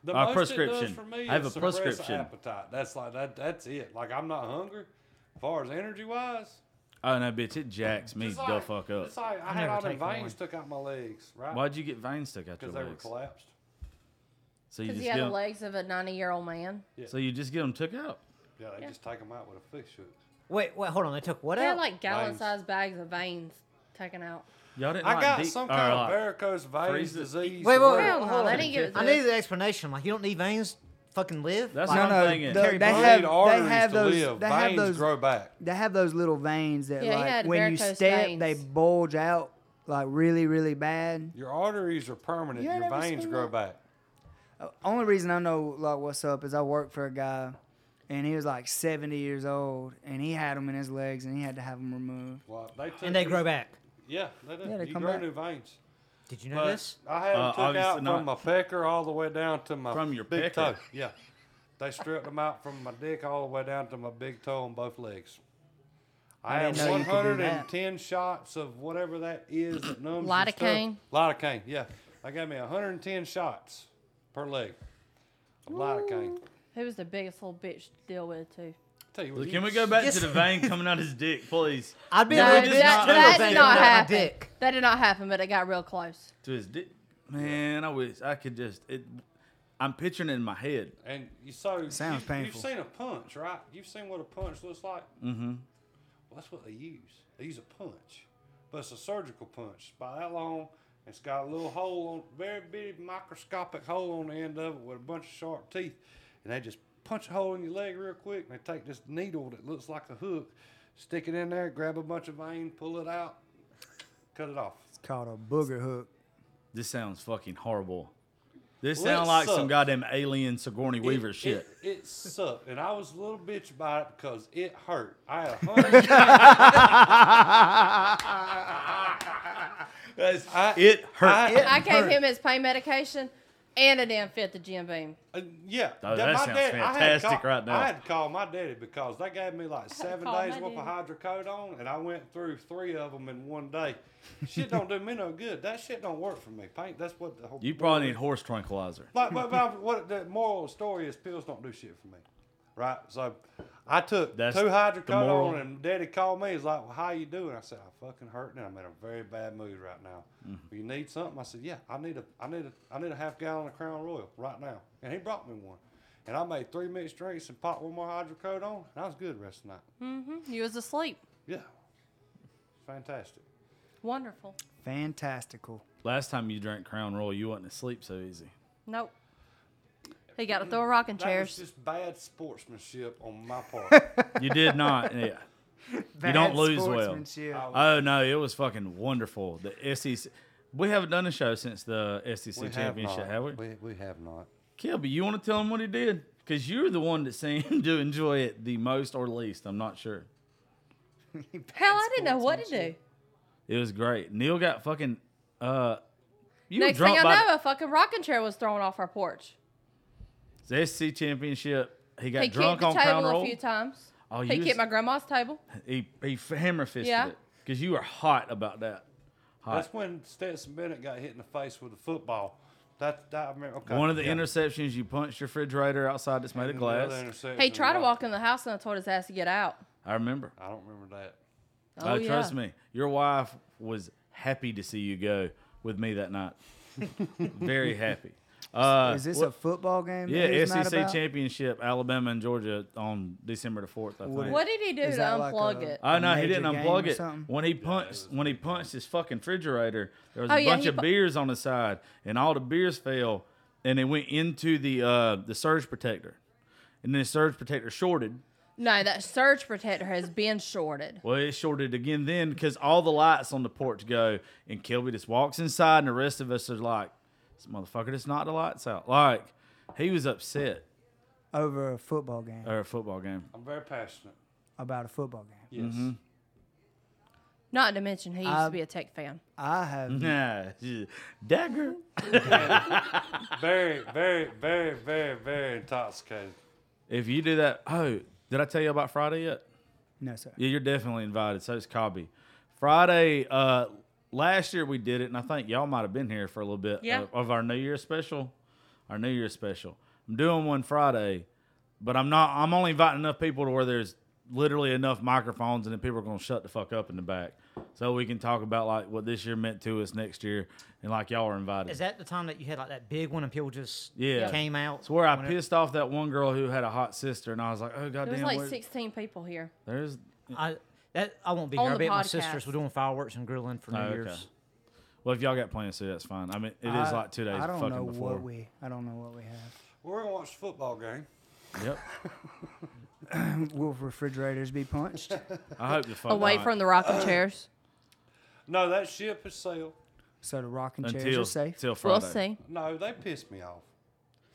The Uh, most prescription. It does for me I have is a suppress prescription. Appetite. That's like that. That's it. Like I'm not hungry. As far as energy wise, Oh no, bitch! It jacks me It's the fuck up. It's like I I had all them take one. veins took out my legs, right? Why'd you get veins stuck out your Because they were legs? collapsed. So you Because just he had get the 'em- legs of a 90 year old man. Yeah. so you just get them took out. Yeah, they Yeah. just take them out with a fish hook. Wait, wait, hold on. They took what They had out? like gallon sized bags of veins taken out. Y'all didn't. I like got deep- some or, kind of like- varicose veins freeze it. disease. Wait, wait, wait. Hell no, hold they on. didn't give it I need us. the explanation. Like, you don't need veins. Fucking live. That's like, what No, I'm no, thinking. the- Carry they blood. Have they arteries have to those live. they have Veins those grow back. they have those little veins that Yeah, he like had when you varicose step veins. they bulge out like really really bad. Your arteries are permanent. You ain't Your never veins seen grow back. Uh, Only reason I know like what's up is I work for a guy, and he was like 70 years old, and he had them in his legs, and he had to have them removed. Well, they took and they these- grow back. Yeah, they do. Yeah, they you come grow back. new veins. Did you know But this? I had them Uh, took out not. from my pecker all the way down to my From your big pecker? toe. Yeah, they stripped them out from my dick all the way down to my big toe on both legs. I, I have didn't know you could do that. 110 shots of whatever that is that numbs. Lidocaine? Lidocaine, yeah. They gave me 110 shots per leg of lidocaine. He was the biggest little bitch to deal with, too. Tell you what, Can we go back Yes. to the vein coming out his dick, please? I'd be No, a we little just bit not- too that if did they not got my happen. dick. That did not happen, but it got real close. To his dick. Man, I wish I could just. It, I'm picturing it in my head. And you saw Sounds you, painful. You've seen a punch, right? You've seen what a punch looks like. Mm-hmm. Well, that's what they use. They use a punch, but it's a surgical punch. It's about that long, It's got a little hole on, very bitty microscopic hole on the end of it with a bunch of sharp teeth, and they just punch a hole in your leg real quick. And they take this needle that looks like a hook, stick it in there, grab a bunch of vein, pull it out, cut it off. It's called a booger hook. This sounds fucking horrible. This Well, sounds like some goddamn alien Sigourney Weaver shit. It, it sucked, and I was a little bitch about it because it hurt. I had a hundred. I- it hurt. I- I gave hurt. him his pain medication, and it didn't fit the gym beam. Uh, yeah, Oh, that- that my sounds dad- I had fantastic call- right now. I had to call my daddy because they gave me like seven days my worth of hydrocodone, and I went through three of them in one day. shit don't do me no good. That shit don't work for me. Paint. That's what the whole. you probably need horse tranquilizer. But, but, but what the moral of the story is, pills don't do shit for me, right? So, I took That's two the moral. hydrocodone, and Daddy called me. He's like, "Well, how you doing?" I said, "I'm fucking hurting. and I'm in a very bad mood right now. Mm-hmm. You need something?" I said, "Yeah, I need a, I need a, I need a half gallon of Crown Royal right now." And he brought me one, and I made three mixed drinks and popped one more hydrocodone, and I was good the rest of the night. Mm-hmm. You was asleep. Yeah, fantastic. Wonderful. Fantastical. Last time you drank Crown Royal, you wasn't asleep so easy. Nope. He got to throw a rocking That chairs. was just bad sportsmanship on my part. You did not. Yeah. Bad don't lose well. sportsmanship. Oh no, it was fucking wonderful. The SEC. We haven't done a show since the SEC We championship, not. have we? we? We have not. Kilby, you want to tell him what he did? Because you're the one that seemed to enjoy it the most or least. I'm not sure. Hell, I didn't know what to do. It was great. Neil got fucking. Uh, you Next were drunk thing I by know, a fucking rocking chair was thrown off our porch. The SEC championship. He got he drunk kicked the on Crown table Roll. a few times. Oh, he you kicked my grandma's table. He he f- hammer fisted Yeah. it because you were hot about that. Hot. That's when Stetson Bennett got hit in the face with a football. That, that I remember. Okay. One of the yeah. interceptions, you punched your refrigerator outside that's made of And another glass. interception He tried to walk in the house and I told his ass to get out. I remember. I don't remember that. Oh, uh, yeah. trust me. Your wife was happy to see you go with me that night. Very happy. Uh, Is this what- a football game? yeah, he's mad SEC about? championship, Alabama and Georgia on December the fourth. I What think. What did he do Is to that like unplug a- it? Oh no, he didn't unplug it. When he punched, when he punched his fucking refrigerator, there was Oh, a yeah, bunch of pu- beers on the side, and all the beers fell, and they went into the uh, the surge protector, and then the surge protector shorted. No, that surge protector has been shorted. Well, it shorted again then because all the lights on the porch go, and Kilby just walks inside, and the rest of us are like, "This motherfucker just knocked the lights out." Like he was upset over a football game. or a football game. I'm very passionate. about a football game. Yes. Mm-hmm. Not to mention he used I- to be a tech fan. I have Nah, dagger. Very, very, very, very, very intoxicated. If you do that, oh, did I tell you about Friday yet? no sir. Yeah, you're definitely invited. So is Cobby. Friday, uh, last year we did it, and I think y'all might have been here for a little bit uh, Yeah. of, of our New Year special. Our New Year special. I'm doing one Friday, but I'm not. I'm only inviting enough people to where there's literally enough microphones, and then people are gonna shut the fuck up in the back, so we can talk about like what this year meant to us next year, and like y'all are invited. Is that the time that you had like that big one and people just Yeah. came out? it's where I whenever- pissed off that one girl who had a hot sister, and I was like, oh There goddamn, was like where- 16 people here. there's I that I won't be On here. I'll the at my podcast. sister's. We're doing fireworks and grilling for New Oh, okay. Year's. well, if y'all got plans to, that's fine. I mean, it is I- like two days I don't fucking know before. what we. I don't know what we have. We're gonna watch the football game. Yep. Will refrigerators be punched? I hope the fuck Away not. from the rocking chairs. No, that ship has sailed. so the rocking chairs until are safe. till Friday. We'll see. No, they pissed me off.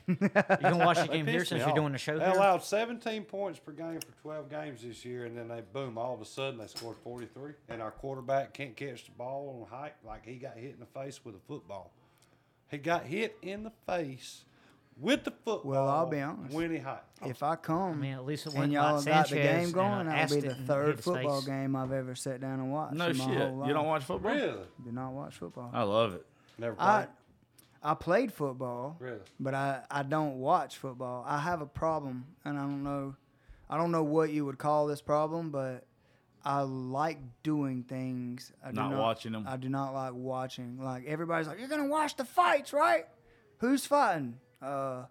You gonna watch the game here since you're off. doing the show They here? allowed 17 points per game for 12 games this year, and then they boom, all of a sudden they scored 43, and our quarterback can't catch the ball on height like he got hit in the face with a football. He got hit in the face with the football. Well, I'll be honest. When he hit. If I come I mean, at least it and y'all like got the game going, uh, that'll be the third football face. game I've ever sat down and watched. No in my shit. Whole life. You don't watch football? Really? Do not watch football. I love it. Never played. I I played football, really? but I, I don't watch football. I have a problem, and I don't know, I don't know what you would call this problem, but I like doing things. I do Not watching 'em. I do not like watching. Like everybody's like, you're gonna watch the fights, right? Who's fighting? Uh,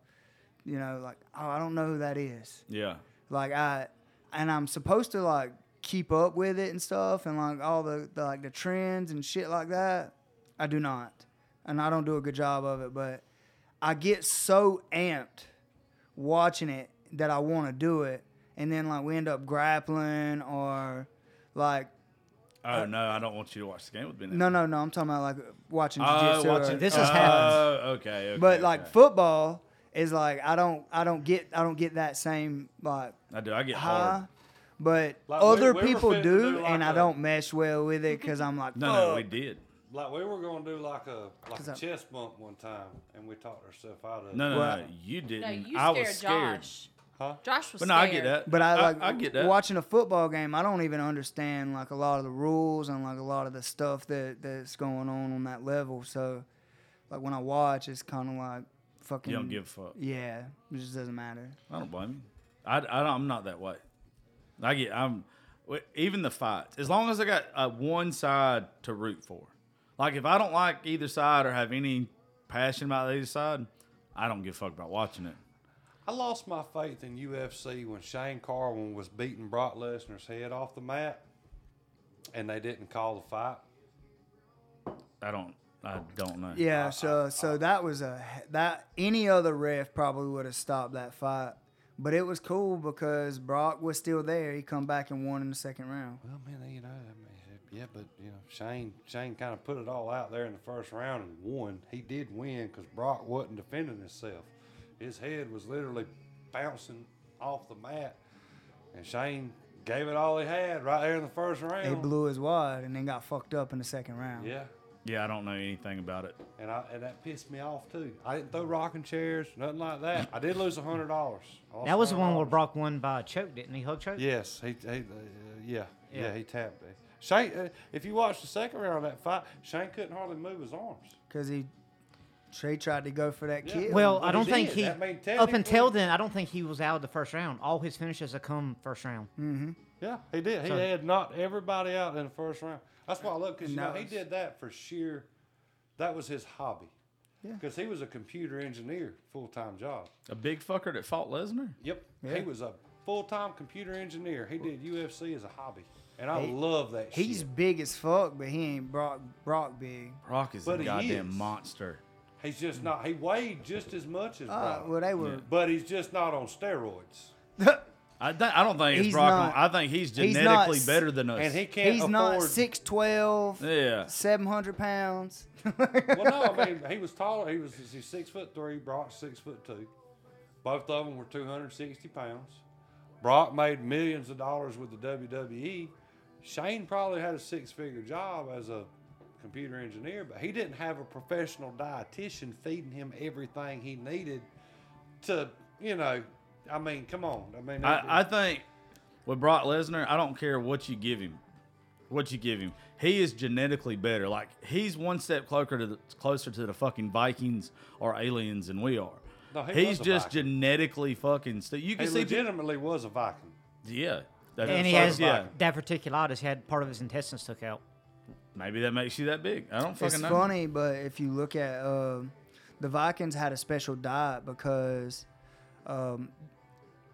you know, like oh, I don't know who that is. Yeah. Like I, and I'm supposed to like keep up with it and stuff, and like all the, the like the trends and shit like that. I do not. And I don't do a good job of it, but I get so amped watching it that I want to do it, and then like we end up grappling or like Oh uh, no, I don't want you to watch the game with me. now. no no no I'm talking about like watching Oh, jiu-jitsu. or- watching. This oh, has happened. okay, okay. but like okay. football is like I don't I don't get I don't get that same like I do. I get high. hard. But Like, other we were people fitting do, do like and I a- don't mesh well with it because I'm like, No, no, we did. Like we were gonna do like a like 'Cause a I- chest bump one time, and we talked ourselves out of it. No, no, Well, no. You didn't. No, you I scared was scared. Josh. Huh? Josh was But no, I scared. get that. But I like I, get that. watching a football game. I don't even understand like a lot of the rules and like a lot of the stuff that that's going on on that level. So, like when I watch, it's kind of like fucking. You don't give a fuck. Yeah, it just doesn't matter. I don't blame you. I, I don't, I'm not that way. I get. I'm w- even the fights. As long as I got uh, one side to root for. Like if I don't like either side or have any passion about either side, I don't give a fuck about watching it. I lost my faith in UFC when Shane Carwin was beating Brock Lesnar's head off the mat, and they didn't call the fight. I don't. I don't know. Yeah, so so that was a that any other ref probably would have stopped that fight, but it was cool because Brock was still there. He come back and won in the second round. Well, man, you know, I mean, yeah, but you know, Shane Shane kind of put it all out there in the first round and won. He did win because Brock wasn't defending himself. His head was literally bouncing off the mat, and Shane gave it all he had right there in the first round. He blew his wad and then got fucked up in the second round. Yeah. Yeah, I don't know anything about it. And I and that pissed me off too. I didn't throw rocking chairs, nothing like that. I did lose a hundred dollars. That was the one where Brock won by a choke, didn't he? Hug choke. Yes, he, he uh, yeah, yeah, Yeah. he tapped it. Shane, uh, if you watch the second round of that fight, Shane couldn't hardly move his arms. because he Trey tried to go for that Yeah. kill. Well, But I don't he think did. he. That mean, Up until then, I don't think he was out of the first round. All his finishes have come first round. Yeah, he did. He So- had knocked everybody out in the first round. That's why I look because And you know he did that for sheer. That was his hobby. Yeah. Because he was a computer engineer, full time job. A big fucker that fought Lesnar. Yep. Yeah. He was a full time computer engineer. He did UFC as a hobby, and I He- love that. He's shit. big as fuck, but he ain't Brock Brock big. Brock is But a he goddamn is. monster. He's just not. He weighed just as much as Uh, Brock, well, they were. but he's just not on steroids. I, th- I don't think it's He's Brock. not- I think he's he's not genetically better than us. And he can't He's afford. not 6'12", yeah. 700 pounds. well, no, I mean he was taller. He was he's six foot three. Brock's six foot two. Both of them were two hundred sixty pounds. Brock made millions of dollars with the WWE. Shane probably had a six figure job as a computer engineer, but he didn't have a professional dietitian feeding him everything he needed to, you know. I mean, come on. I mean, I, I think with Brock Lesnar, I don't care what you give him, what you give him. He is genetically better. Like he's one step closer to the, closer to the fucking Vikings or aliens than we are. No, he he's just Viking. genetically fucking. St- you he can see, people, legitimately was a Viking. yeah. That- and he so- has yeah. diverticulitis. He had part of his intestines took out. Maybe that makes you that big. I don't fucking It's know. funny, but if you look at um the Vikings had a special diet because um,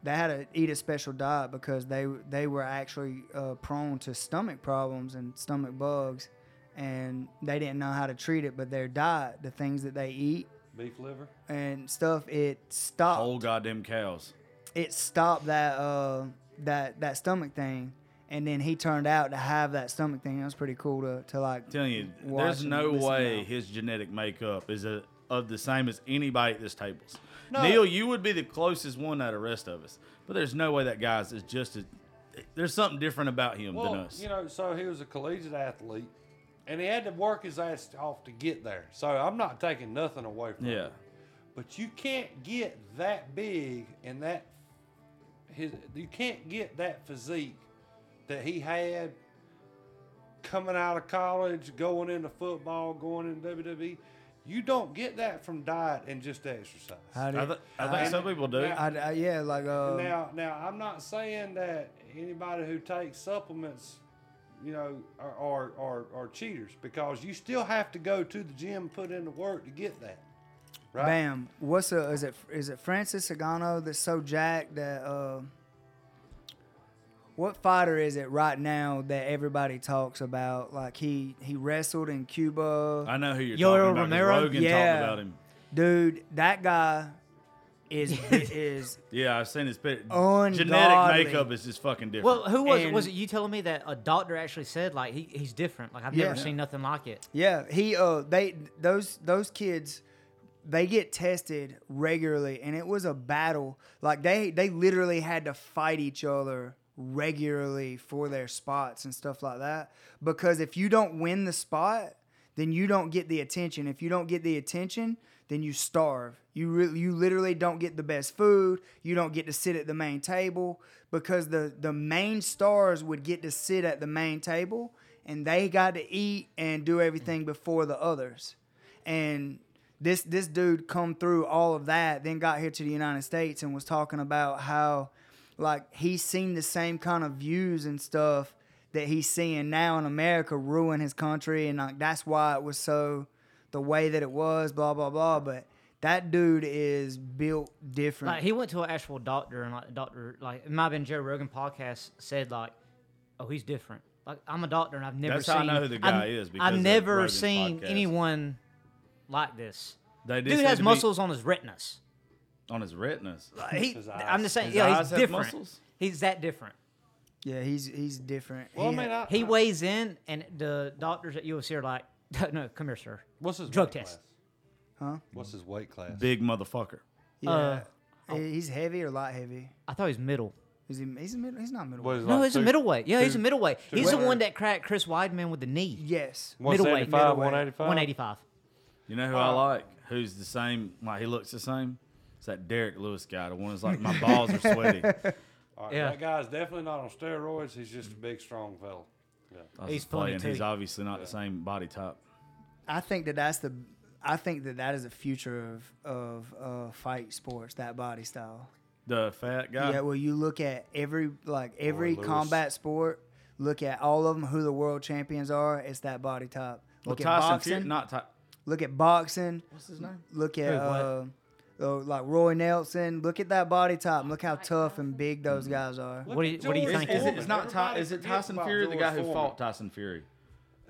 they had to eat a special diet because they they were actually uh, prone to stomach problems and stomach bugs, and they didn't know how to treat it. But their diet, the things that they eat Beef liver. and stuff, it stopped. Whole goddamn cows. It stopped that uh, that that stomach thing. And then he turned out to have that stomach thing. That was pretty cool to, to like. telling you, watch there's no way now. his genetic makeup is a, of the same as anybody at this tables. No. Neil, you would be the closest one out of the rest of us, but there's no way that guy's is just as. There's something different about him Well, than us. you know, so he was a collegiate athlete, and he had to work his ass off to get there. So I'm not taking nothing away from yeah, him. But you can't get that big and that his you can't get that physique that he had coming out of college, going into football, going into WWE. You don't get that from diet and just exercise. I, did, th- I think some people do. Now- I, I, yeah, like uh, now, now I'm not saying that anybody who takes supplements, you know, are, are, are, are cheaters because you still have to go to the gym, put in the work to get that. Right? Bam. What's a is it is it Francis Sagano that's so jacked that uh what fighter is it right now that everybody talks about? Like he he wrestled in Cuba. I know who you're Yoel talking about. 'cause Romero? Rogan Yeah. talked about him. Dude, that guy is is Yeah, I've seen his picture. Genetic makeup is just fucking different. Well, who was And- was it? You telling me that a doctor actually said like he, he's different? Like I've never seen nothing like it. Yeah, he uh they those those kids they get tested regularly and it was a battle. Like they they literally had to fight each other regularly for their spots and stuff like that because if you don't win the spot, then you don't get the attention. If you don't get the attention, then you starve. You you literally don't get the best food. You don't get to sit at the main table because the the main stars would get to sit at the main table and they got to eat and do everything before the others. And this this dude come through all of that, then got here to the United States and was talking about how like he's seen the same kind of views and stuff that he's seeing now in America ruin his country and like that's why it was so the way that it was, blah blah blah. But that dude is built different. Like he went to an actual doctor, and like the doctor, like it might have been Joe Rogan podcast said like, "Oh, he's different." Like I'm a doctor, and I've never That's seen. how I know who the guy I've, is because I've never seen podcast. anyone like this. They just Dude has be muscles on his retinas. on his retinas. He, His I'm just saying, His yeah, eyes he's have different. muscles? He's that different. yeah, he's he's different. Well, He I mean, I, He I- weighs in, and the doctors at UFC are like, "No, come here, sir." what's his drug weight test. Class? Huh? What's his weight class? Big motherfucker. yeah. uh, He- he's heavy or light heavy. I thought he was middle. Is he? He's a middle. He's not middle. What is it, No, like he's a two- middleweight. Yeah, he's a two- middleweight. He's the one that cracked Chris Weidman with the knee. Yes. Middleweight, 175, middleweight. 185? 185. You know who I like? Who's the same? Like he looks the same. It's that Derrick Lewis guy. The one who's like my balls are sweaty. All right, Yeah. That guy's definitely not on steroids. He's just a big, strong fella. Yeah. I was He's just funny, playing. too. He's obviously not the same body type. I think that that's the. I think that that is the future of of uh, fight sports. That body style. The fat guy. Yeah. Well, you look at every like every Lewis. combat sport. Look at all of them. Who the world champions are. It's that body type. well, Look at Tyson boxing. Fury, not Ty- look at boxing. what's his name? Look at Who, uh, uh, like Roy Nelson. Look at that body type. Look how tough and big those Mm-hmm. guys are. What do you- what do you think? Is it, it's not Ty, is it Tyson Fury, the guy who Foreman. fought Tyson Fury?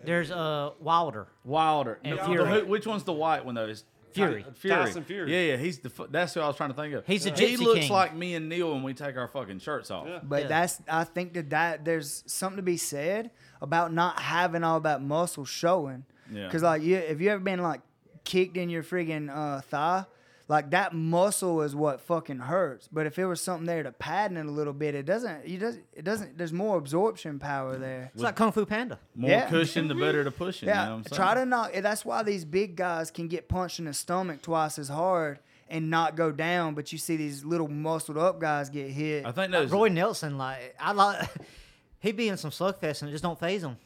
There's uh Wilder. Wilder. And No, Fury. the- who- which one's the white one though? Is Fury. Fury. Tyson Fury. Yeah, yeah. He's the. That's who I was trying to think of. He's a He looks king. like me and Neil when we take our fucking shirts off. Yeah. But Yeah. that's I think that that there's something to be said about not having all that muscle showing. Yeah. Cause like you, if you ever been like kicked in your friggin' uh, thigh, like that muscle is what fucking hurts. But if it was something there to padding it a little bit, it doesn't. You doesn't. It doesn't. There's more absorption power there. It's like Kung Fu Panda. More Yeah. cushion, the better to push it. Yeah, you know what I'm try to not. That's why these big guys can get punched in the stomach twice as hard and not go down. But you see these little muscled up guys get hit. I think those. Roy Nelson, like I like, he'd be in some slugfest and it just don't phase him.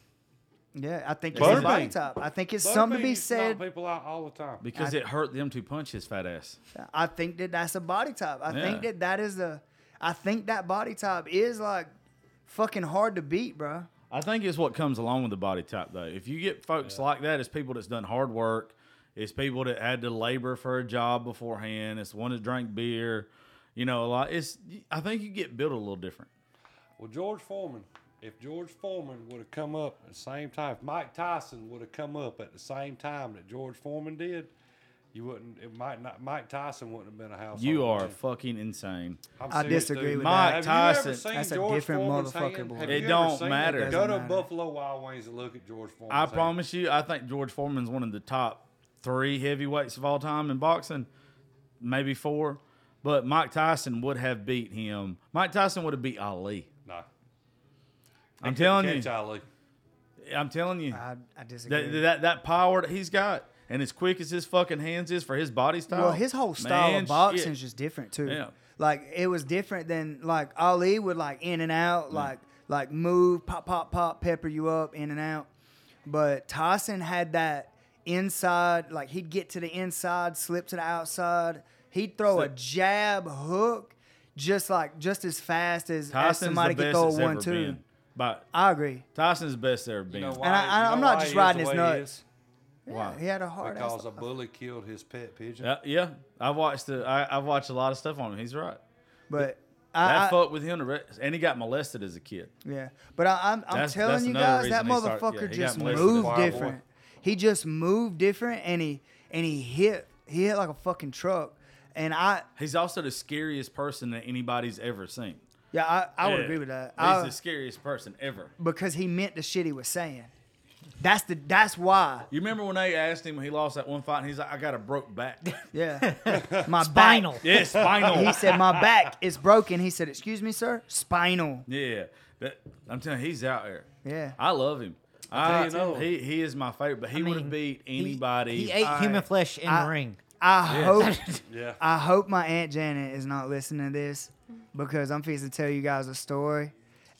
Yeah, I think it's a Butterbean. body type. I think it's something to be Butterbean used knock said. people out all the time. because it hurt them to punch his fat ass. I think that that's a body type. I think Yeah. that that is a. I think that body type is like fucking hard to beat, bro. I think it's what comes along with the body type, though. If you get folks like that, it's people that's done hard work. It's people that had to labor for a job beforehand. It's one that drank beer. You know, a lot. It's. I think you get built a little different. Well, George Foreman, if George Foreman would have come up at the same time, if Mike Tyson would have come up at the same time that George Foreman did, you wouldn't. It might not. Mike Tyson wouldn't have been a household. You are name. fucking insane. I'm I serious, disagree dude. with Mike that. Have Tyson- you ever seen That's a different Foreman's motherfucker, boy. It don't ever seen matter. Go to matter. Buffalo Wild Wings and look at George Foreman. I promise you, I think George Foreman's one of the top three heavyweights of all time in boxing, maybe four. But Mike Tyson would have beat him. Mike Tyson would have beat Ali. Nah. I'm telling Catch you. Ali. I'm telling you. I, I disagree. That, that that power that he's got, and as quick as his fucking hands is for his body style. well, his whole style man, of boxing shit. is just different too. Yeah. Like it was different than like Ali would like in and out, like like move, pop, pop, pop, pepper you up, in and out. But Tyson had that inside, like he'd get to the inside, slip to the outside. He'd throw a jab hook, just like just as fast as, as somebody could throw a one ever two. been. But I agree. Tyson's the best ever been. You know why? And I- I- you I'm know not just riding his way he nuts. is? Wow. He had a hard Because a bully killed his pet pigeon. Yeah, yeah. I watched the. I, I've watched a lot of stuff on him. He's right. But I, that I- fucked with him, the and he got molested as a kid. Yeah, but I, I'm, I'm telling that's you guys, that reason they start- motherfucker yeah, just molested as a moved different. He just moved different, and he and he hit he hit like a fucking truck. And I He's also the scariest person that anybody's ever seen. Yeah, I, I would Yeah. agree with that. He's I- the scariest person ever. because he meant the shit he was saying. That's the that's why. You remember when they asked him when he lost that one fight, and he's like, "I got a broke back." Yeah, my Spinal. Back. yeah, spinal. He said my back is broken. He said, "Excuse me, sir, spinal." Yeah, that, I'm telling you, he's out there. Yeah. I love him. tell I, you no. he he is my favorite, but he would have beat anybody. He, ate All human flesh in I- the ring. I Yeah. hope Yeah. I hope my aunt Janet is not listening to this because I'm fixing to tell you guys a story.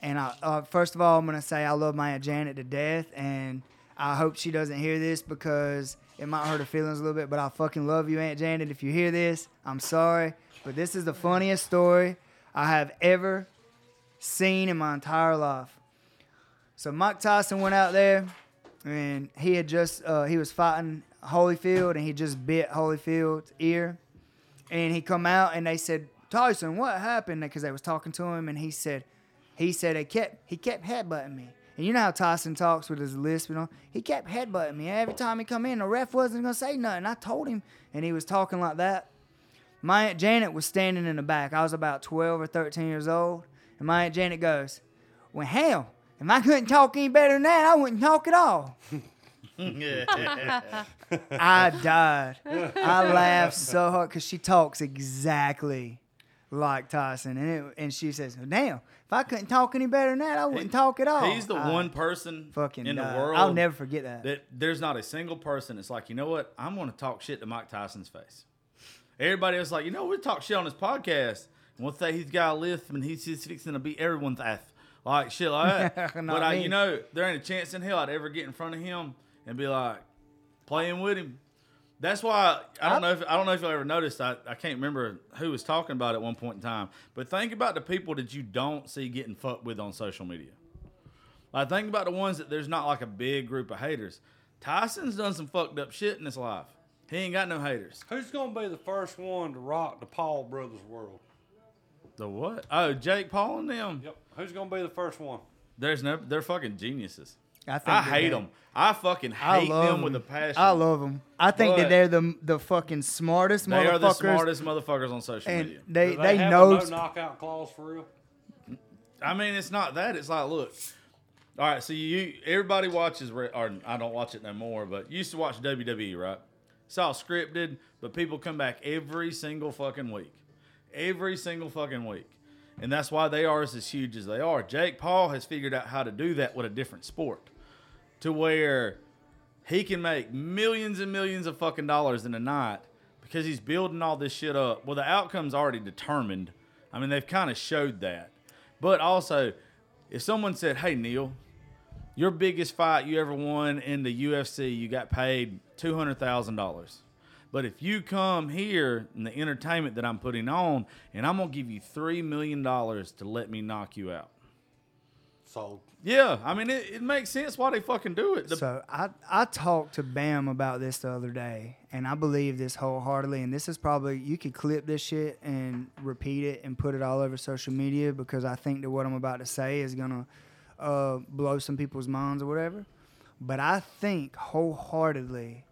And I, uh, first of all, I'm gonna say I love my aunt Janet to death, and I hope she doesn't hear this because it might hurt her feelings a little bit. But I fucking love you, Aunt Janet. If you hear this, I'm sorry, but this is the funniest story I have ever seen in my entire life. So Mike Tyson went out there, and he had just uh, he was fighting Holyfield, and he just bit Holyfield's ear, and he come out, and they said, Tyson, what happened? Because I was talking to him, and he said, he said he kept he kept headbutting me. And you know how Tyson talks with his lisp, you know? He kept headbutting me. Every time he come in, the ref wasn't gonna say nothing. I told him, and he was talking like that. My aunt Janet was standing in the back. I was about 12 or 13 years old, and my aunt Janet goes, "Well, hell, if I couldn't talk any better than that, I wouldn't talk at all." I died. I laughed so hard because she talks exactly like Tyson, and it, and she says, "Damn, if I couldn't talk any better than that, I wouldn't talk at all." He's the I one person fucking in the died. Uh, world. I'll never forget that. that there's not a single person that's like, you know what? I'm going to talk shit to Mike Tyson's face. Everybody else like, you know, we talk shit on his podcast, and we'll say he's got a lift, and he's just fixing to beat everyone's ass, like shit like that. But I, you know, there ain't a chance in hell I'd ever get in front of him and be like playing with him. That's why I don't know if I don't know if you ever noticed. I, I can't remember who was talking about it at one point in time. But think about the people that you don't see getting fucked with on social media. Like think about the ones that there's not like a big group of haters. Tyson's done some fucked up shit in his life. He ain't got no haters. Who's gonna be the first one to rock the Paul brothers world? The what? Oh, Jake Paul and them. Yep. Who's gonna be the first one? There's no. They're fucking geniuses. I, think I hate them. I fucking I hate love them with a 'em. passion. I love them. I think But- that they're the the fucking smartest They motherfuckers. are the smartest motherfuckers on social and media. they Do they, have know. a no knockout clause for real. I mean, it's not that. It's like, look. All right, so you everybody watches, or I don't watch it no more, but you used to watch WWE, right? It's all scripted, but people come back every single fucking week, every single fucking week, and that's why they are as huge as they are. Jake Paul has figured out how to do that with a different sport, to where he can make millions and millions of fucking dollars in a night because he's building all this shit up. Well, the outcome's already determined. I mean, they've kind of showed that. But also, if someone said, "Hey, Neil, your biggest fight you ever won in the UFC, you got paid two hundred thousand dollars." But if you come here in the entertainment that I'm putting on, and I'm gonna give you three million dollars to let me knock you out. Sold. Yeah, I mean it, it makes sense why they fucking do it. The- So I I talked to Bam about this the other day, and I believe this wholeheartedly. And this is probably you could clip this shit and repeat it and put it all over social media because I think that what I'm about to say is gonna uh, blow some people's minds or whatever. But I think wholeheartedly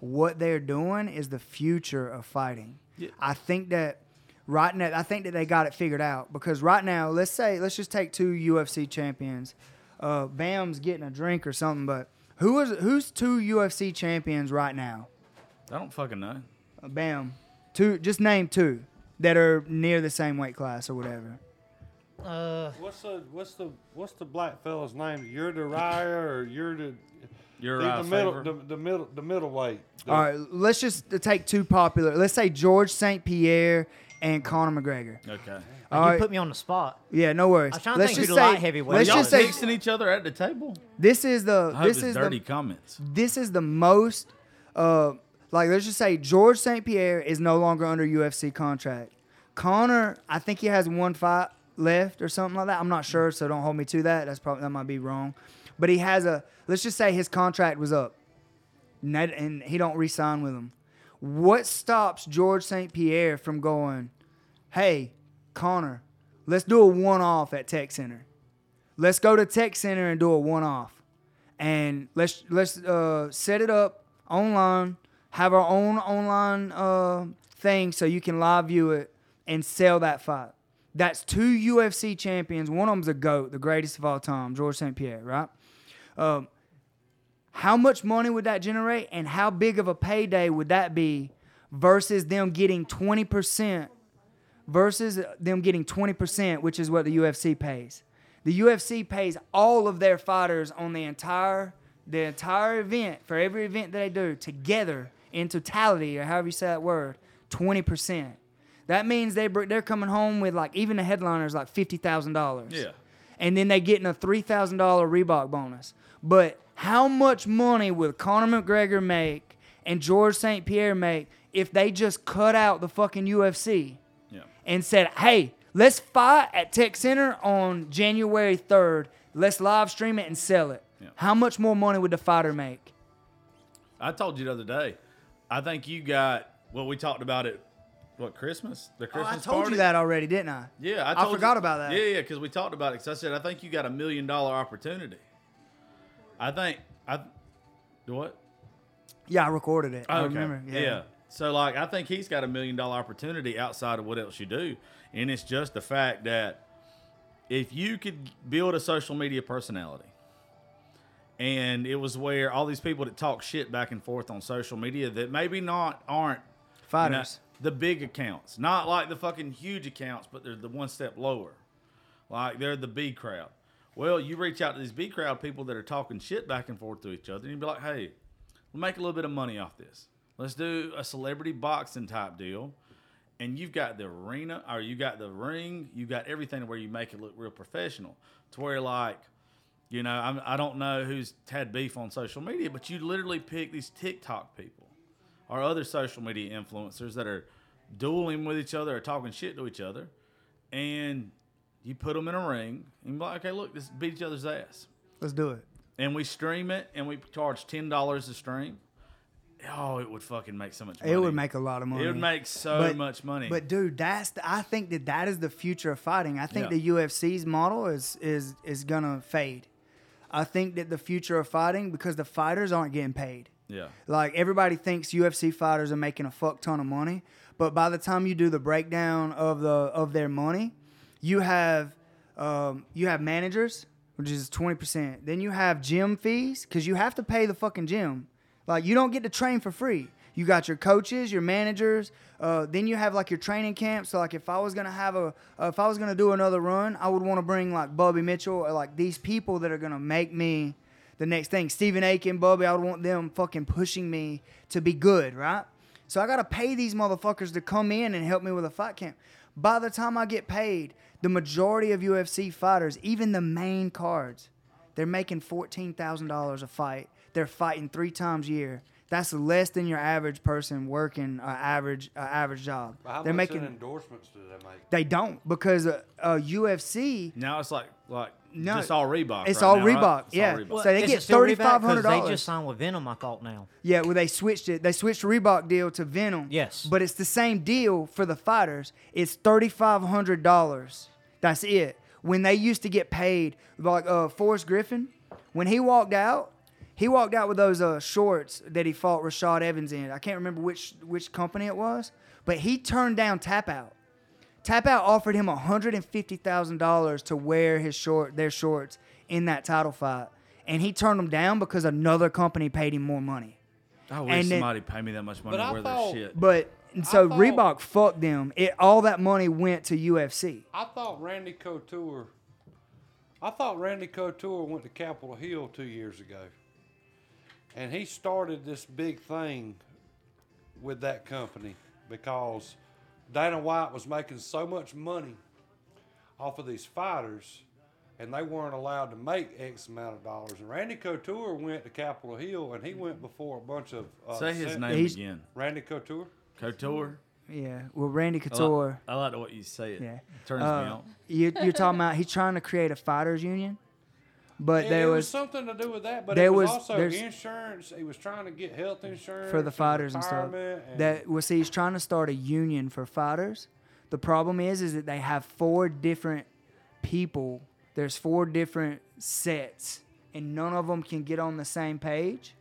what they're doing is the future of fighting. Yeah. I think that right now, I think that they got it figured out because right now, let's say, let's just take two UFC champions. Uh, Bam's getting a drink or something, but who is who's two UFC champions right now? I don't fucking know. Uh, Bam, two. Just name two that are near the same weight class or whatever. Uh, What's the what's the what's the black fella's name? You're the Ryer or you're the You're the, the middle the, the middle the middleweight. The- All right, let's just take two popular. Let's say George St. Pierre and Conor McGregor. Okay. All you right. put me on the spot. Yeah, no worries. I was trying to let's think just who the say, light heavyweight let's Y'all just say texting each other at the table. this is the I hope this it's is dirty the comments. this is the most uh like let's just say George St. Pierre is no longer under UFC contract. Conor, I think he has one fight left or something like that. I'm not sure, so don't hold me to that. That's probably that might be wrong. But he has a let's just say his contract was up. And, that- and he don't re-sign with him. What stops George St. Pierre from going, "Hey, Conor, let's do a one off at Tech Center. Let's go to Tech Center and do a one off, and let's let's uh, set it up online. Have our own online uh, thing so you can live view it and sell that fight. That's two UFC champions. One of them's a goat, the greatest of all time, George St. Pierre, right? Um, how much money would that generate and how big of a payday would that be versus them getting 20% versus them getting 20% which is what the UFC pays the UFC pays all of their fighters on the entire the entire event for every event that they do together in totality or however you say that word 20% that means they they're coming home with like even the headliners like $50,000 Yeah. and then they getting a three thousand dollar Reebok bonus. But how much money would Conor McGregor make and George St. Pierre make if they just cut out the fucking UFC. And said, "Hey, let's fight at Tech Center on January third. Let's live stream it and sell it." Yeah. How much more money would the fighter make? I told you the other day. I think you got well. We talked about it. What Christmas? The Oh, Christmas I told party? you that already, didn't I? Yeah, I, I told you- forgot about that. Yeah, yeah, because we talked about it. Because I said I think you got a million dollar opportunity. I think I. Do what? Yeah, I recorded it. I Okay. remember. Yeah. Yeah. So like I think he's got a million dollar opportunity outside of what else you do. And it's just the fact that if you could build a social media personality and it was where all these people that talk shit back and forth on social media that maybe not aren't you know, Fighters. the big accounts, not like the fucking huge accounts, but they're the one step lower. Like they're the B crowd. Well, you reach out to these B crowd people that are talking shit back and forth to each other, and you be like, hey, we'll make a little bit of money off this. Let's do a celebrity boxing type deal. And you've got the arena, or you got the ring, you got everything where you make it look real professional. To where, like, you know, I'm, I don't know who's had beef on social media, but you literally pick these TikTok people or other social media influencers that are dueling with each other or talking shit to each other, and you put them in a ring and be like, okay, look, this beat each other's ass, Let's do it. and we stream it and we charge ten dollars a stream. Oh, it would fucking make so much. money. It would make a lot of money. It would make so But- much money. But dude, that's the, I think that that is the future of fighting. I think Yeah. the UFC's model is is is gonna fade. I think that the future of fighting because the fighters aren't getting paid. yeah, Like everybody thinks UFC fighters are making a fuck ton of money, but by the time you do the breakdown of the of their money, you have um, you have managers, which is twenty percent. Then you have gym fees because you have to pay the fucking gym. Like you don't get to train for free. You got your coaches, your managers. Uh, then you have like your training camp. So like if I was gonna have a, uh, if I was gonna do another run, I would want to bring like Bubby Mitchell or like these people that are gonna make me the next thing. Stephen Aiken, Bubby, I would want them fucking pushing me to be good, right? So I gotta pay these motherfuckers to come in and help me with a fight camp. By the time I get paid, the majority of UFC fighters, even the main cards, they're making fourteen thousand dollars a fight. They're fighting three times a year. That's less than your average person working an average a average job. How they're much making. in endorsements do they make? They don't because uh, uh, UFC now it's like like No, just all Reebok. it's right all now, right? Reebok, It's yeah. all Reebok. Well, So they is get it still Reebok? 'Cause $3,500. They just signed with Venum, I thought now. Yeah, well, they switched it. They switched the Reebok deal to Venum. Yes. But it's the same deal for the fighters. It's thirty five hundred dollars. That's it. When they used to get paid, like uh, Forrest Griffin, when he walked out, he walked out with those uh, shorts that he fought Rashad Evans in. I can't remember which which company it was, but he turned down Tapout. Tap Out offered him hundred and fifty thousand dollars to wear his short their shorts in that title fight, and he turned them down because another company paid him more money. I wish and then- somebody pay me that much money to wear thought- their shit. But and so thought- Reebok fucked them. It all that money went to UFC. I thought Randy Couture. I thought Randy Couture went to Capitol Hill two years ago, and he started this big thing with that company because Dana White was making so much money off of these fighters, and they weren't allowed to make X amount of dollars. And Randy Couture went to Capitol Hill, and he went before a bunch of uh, Say his sen- name He's- again. Randy Couture. Couture. Yeah. Well, Randy I like, Couture. I like the way you say it. Yeah. Turns me Uh, on. you, you're talking about he's trying to create a fighters union, but It- there it was, was something to do with that, but there it was, was- also insurance. He was trying to get health insurance for the fighters and stuff. and That well, see, he's trying to start a union for fighters The problem is, is that they have four different people. There's four different sets, and none of them can get on the same page.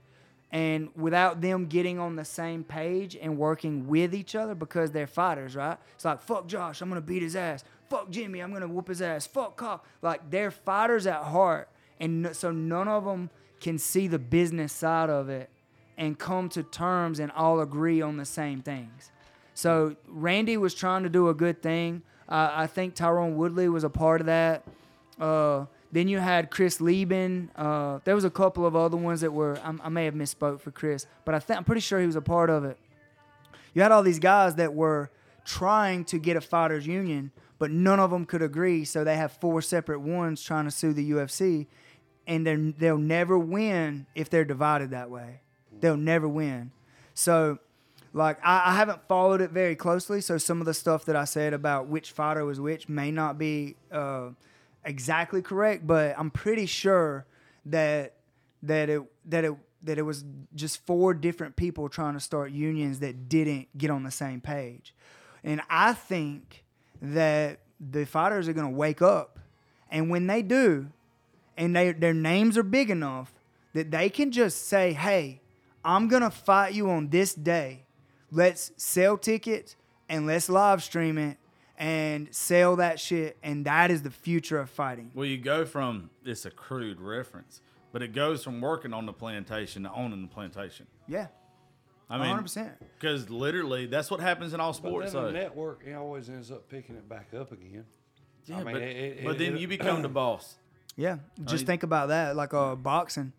And without them getting on the same page and working with each other, because they're fighters, right? It's like fuck Josh, I'm gonna beat his ass. Fuck Jimmy, I'm gonna whoop his ass. Fuck Cock. Like they're fighters at heart, and so none of them can see the business side of it and come to terms and all agree on the same things. So Randy was trying to do a good thing. Uh, I think Tyron Woodley was a part of that. Uh, then you had Chris Leben. Uh, there was a couple of other ones that were. I, I may have misspoke for Chris, but I I'm pretty sure he was a part of it. You had all these guys that were trying to get a fighters union, but none of them could agree. So they have four separate ones trying to sue the UFC, and they'll never win if they're divided that way. They'll never win. So, like, I, I haven't followed it very closely. So some of the stuff that I said about which fighter was which may not be uh, exactly correct, but I'm pretty sure that that it that it that it was just four different people trying to start unions that didn't get on the same page. And I think that the fighters are going to wake up. And when they do, and they, their names are big enough that they can just say, hey, I'm going to fight you on this day. Let's sell tickets and let's live stream it and sell that shit. And that is the future of fighting. Well, you go from it's a crude reference, but it goes from working on the plantation to owning the plantation. Yeah, I mean, 100%. because literally that's what happens in all But sports. then the network it always ends up picking it back up again. yeah, I mean, but, it- it- but it- then it- you become the boss. Yeah, just mean- think about that. Like uh, boxing,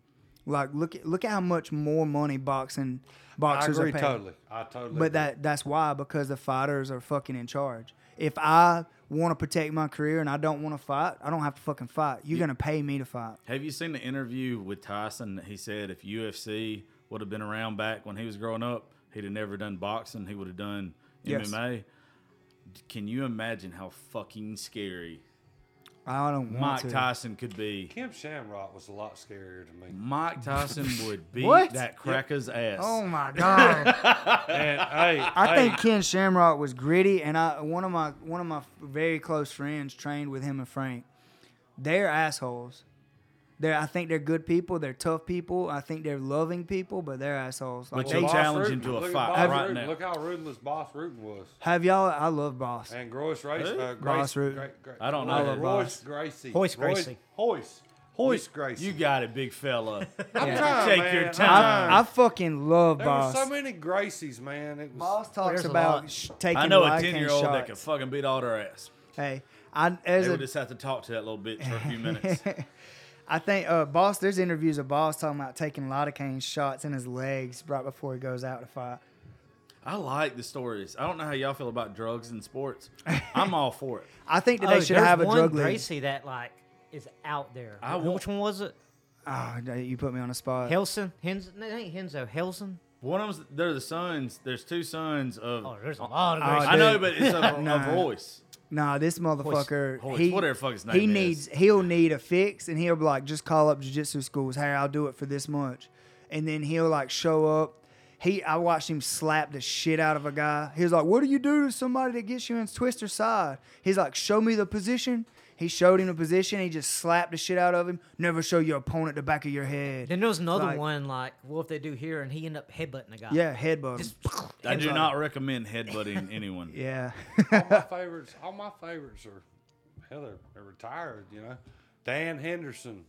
like look at look at how much more money boxing I boxers agree are paid. totally. I totally. But agree. that that's why because the fighters are fucking in charge. If I want to protect my career and I don't want to fight, I don't have to fucking fight. You're gonna pay me to fight. Have you seen the interview with Tyson? He said if UFC would have been around back when he was growing up, he'd have never done boxing. He would have done Yes. MMA. Can you imagine how fucking scary I don't want Mike to. Tyson could be? Ken Shamrock was a lot scarier to me. Mike Tyson would beat What? that cracker's ass. Oh my god! And hey, I hey, think Ken Shamrock was gritty, and I one of my one of my very close friends trained with him and Frank. They're assholes. They're I think they're good people. They're tough people. I think they're loving people, but they're assholes. Like But they, you challenge Rutten- him to a fight right Rutten. now. Look how ruthless Bas Rutten was. have y'all? I love Bas. And Gross Race, Who? uh, Boss Grace, Rutten. Gra- Gra- I don't know Roy- who. Royce Gracie. Hoist Royce- Gracie. Hoist. Hoist Gracie. You got it, big fella. I'm Yeah. trying, Take man. your time. I, I fucking love there Bas. were so many Gracies, man. It was. Bas talks There's about sh- taking I know a ten year old that shots. could fucking beat all their ass. Hey, I as They a, would just have to talk to that little bitch for a few minutes. I think uh, Bas. There's interviews of Bas talking about taking lidocaine shots in his legs right before he goes out to fight. I like the stories. I don't know how y'all feel about drugs in sports. I'm all for it. I think that Oh, they should there's have a one drug league. Gracie that like is out there. I Who- want- Which one was it? Oh, you put me on the spot. Helson? Henzo? No, it ain't Henzo. Helson? One of them's they're the sons. There's two sons of. Oh, there's a lot of Oh, Gracie. I know, dude. but it's of, Nah. of Royce. Nah, this motherfucker. He whatever fuck his he is. needs. He'll need a fix, and he'll be like, just call up jujitsu schools. Hey, I'll do it for this much, and then he'll like show up. He, I watched him slap the shit out of a guy. He was like, "What do you do to somebody that gets you in twister side?" He's like, "Show me the position." He showed him the position. He just slapped the shit out of him. Never show your opponent the back of your head. Then there was another Like- one like, what if they do here? And he ended up headbutting a guy. Yeah, headbutt. him. Just, I do not recommend headbutting anyone. Yeah. all my favorites. All my favorites are, hell, they're, they're retired. You know, Dan Henderson,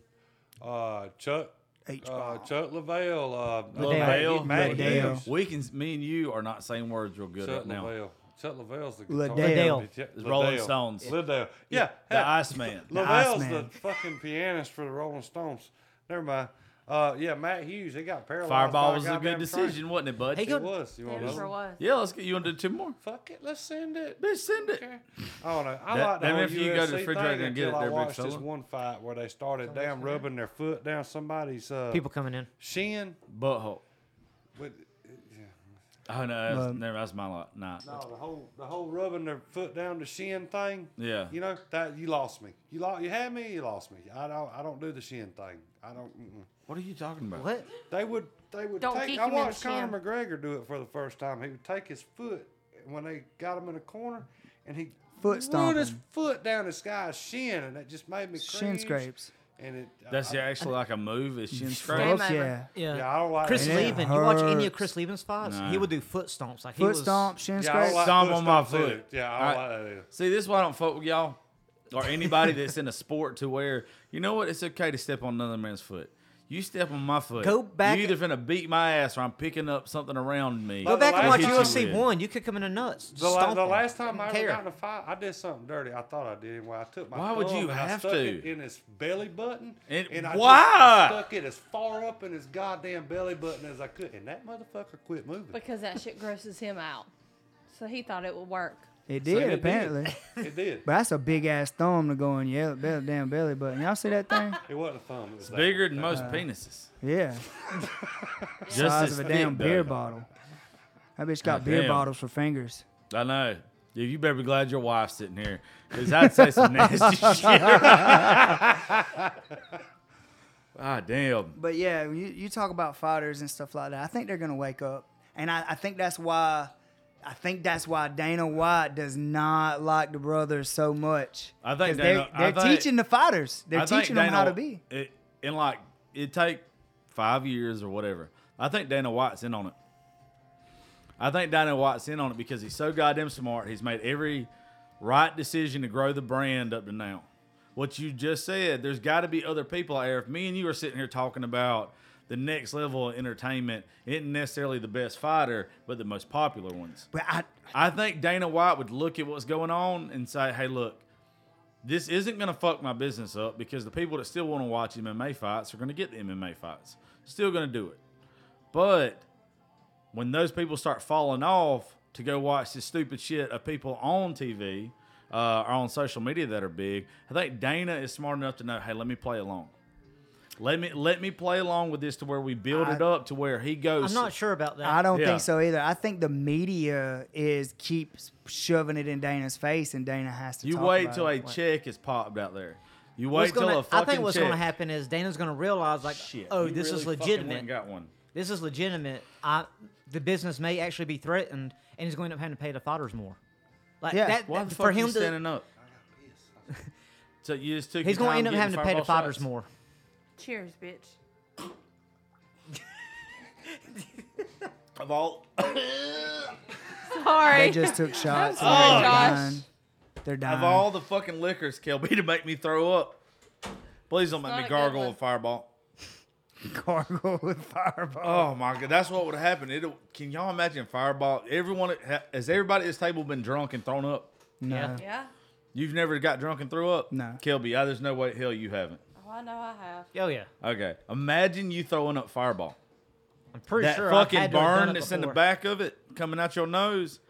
uh, Chuck, H. uh, Chuck Lavelle, uh, Liddell. Matt Liddell. Hughes, We can. Me and you are not saying words real good Chuck right now. Lavelle. Chuck Lavelle's the Liddell. guitar- Liddell. Yeah, Rolling Stones. Liddell. Yeah, The hey, Iceman. Lavelle's Iceman. the fucking pianist for the Rolling Stones. Never mind. Uh, yeah, Matt Hughes. He got paralyzed. Fireball was a good goddamn train. decision, wasn't it, bud? Hey, It was. You want It to sure was. yeah, let's get you want to do two more. Fuck it. Let's send it. Bitch, send it. Okay. I don't know. I That- like the whole if you go to the UFC refrigerator and get it there, I watched this one fight where they started damn rubbing their foot down somebody's uh, people coming in. shin. Butthole. With, Oh no, that's, Um, never. That's my lot. Nah. no, the whole the whole rubbing their foot down the shin thing. Yeah. You know that you lost me. You lost. You had me. You lost me. I don't. I don't do the shin thing. I don't. Mm-mm. What are you talking about? What? They would. They would Don't take. kick I him in watched Conor shin. McGregor do it for the first time. He would take his foot when they got him in a corner, and he Foot run his foot down this guy's shin, and it just made me Shin scrapes. And it uh, That's I, actually like a move. Is shin Game scrape. Yeah. Yeah. yeah, I don't like Chris And it Leben, you watch any of. Chris Leben's fights? Nah. He would do foot stomps like he Foot was. stomp, shin Yeah, I don't scrape. like Stomp on my stomps either. foot. Yeah, I don't like that either. See, this is why I don't fuck with y'all or anybody that's in a sport to where you know what? It's okay to step on another man's foot. You step on my foot. Go back- You either finna beat my ass or I'm picking up something around me. Go back and watch last time- UFC one. You kick him in the nuts. The, la- the last time I Don't ever care. got in a fight, I did something dirty. I thought I did anyway. I took my Why would you have to? in his belly button, And- and I why? just stuck it as far up in his goddamn belly button as I could, and that motherfucker quit moving. Because that shit grosses him out. So he thought it would work. It So did it apparently. It did. But that's a big ass thumb to go in your belly, damn belly button. Y'all see that thing? It wasn't a thumb. It was It's that. bigger than most penises. Yeah, Just size as of a thick, damn though. beer bottle. That bitch got God beer damn. bottles for fingers. I know. Yeah, you better be glad your wife's sitting here, because I'd say some nasty shit. ah, damn. But yeah, you, you talk about fighters and stuff like that. I think they're gonna wake up, and I, I think that's why. I think that's why Dana White does not like the brothers so much. I think Dana- they're, they're think- teaching the fighters. They're I teaching them how to be. It, in like it take five years or whatever. I think Dana White's in on it. I think Dana White's in on it because he's so goddamn smart. He's made every right decision to grow the brand up to now. What you just said, there's got to be other people out there. If me and you are sitting here talking about the next level of entertainment, it isn't necessarily the best fighter, but the most popular ones. But I, I think Dana White would look at what's going on and say, "Hey, look, this isn't going to fuck my business up because the people that still want to watch MMA fights are going to get the MMA fights. Still going to do it. But when those people start falling off to go watch this stupid shit of people on TV uh, or on social media that are big, I think Dana is smart enough to know, hey, let me play along." Let me let me play along with this to where we build it up to where he goes. I'm not sure about that. I don't Yeah. think so either. I think the media is keeps shoving it in Dana's face, and Dana has to. You talk wait about till a it. check is popped out there. You What's wait till gonna, a fucking I think what's check. going to happen is Dana's going to realize, like, Shit, oh, this really is legitimate. and Got one. This is legitimate. I, the business may actually be threatened, and he's going to end up having to pay the fighters more. Like Yeah. that, Why that- the for fuck you him to, standing up? so you just took. he's going to end up having to pay the fireball fighters shots? more. Cheers, bitch. Of all, Sorry. They just took shots. and oh, sorry, they're Josh. dying. They're dying. of all the fucking liquors, Kelby, to make me throw up. Please don't make not me a good gargle one. with fireball. gargle with fireball. Oh my god, that's what would happen. It can y'all imagine fireball? Everyone has everybody at this table been drunk and thrown up. no. Yeah. yeah. You've never got drunk and threw up. No. Kelby, I, there's no way hell you haven't. I know I have. Oh yeah, Okay, imagine you throwing up fireball. I'm pretty that sure I've fucking had to have done burn it that's in the before. back of it coming out your nose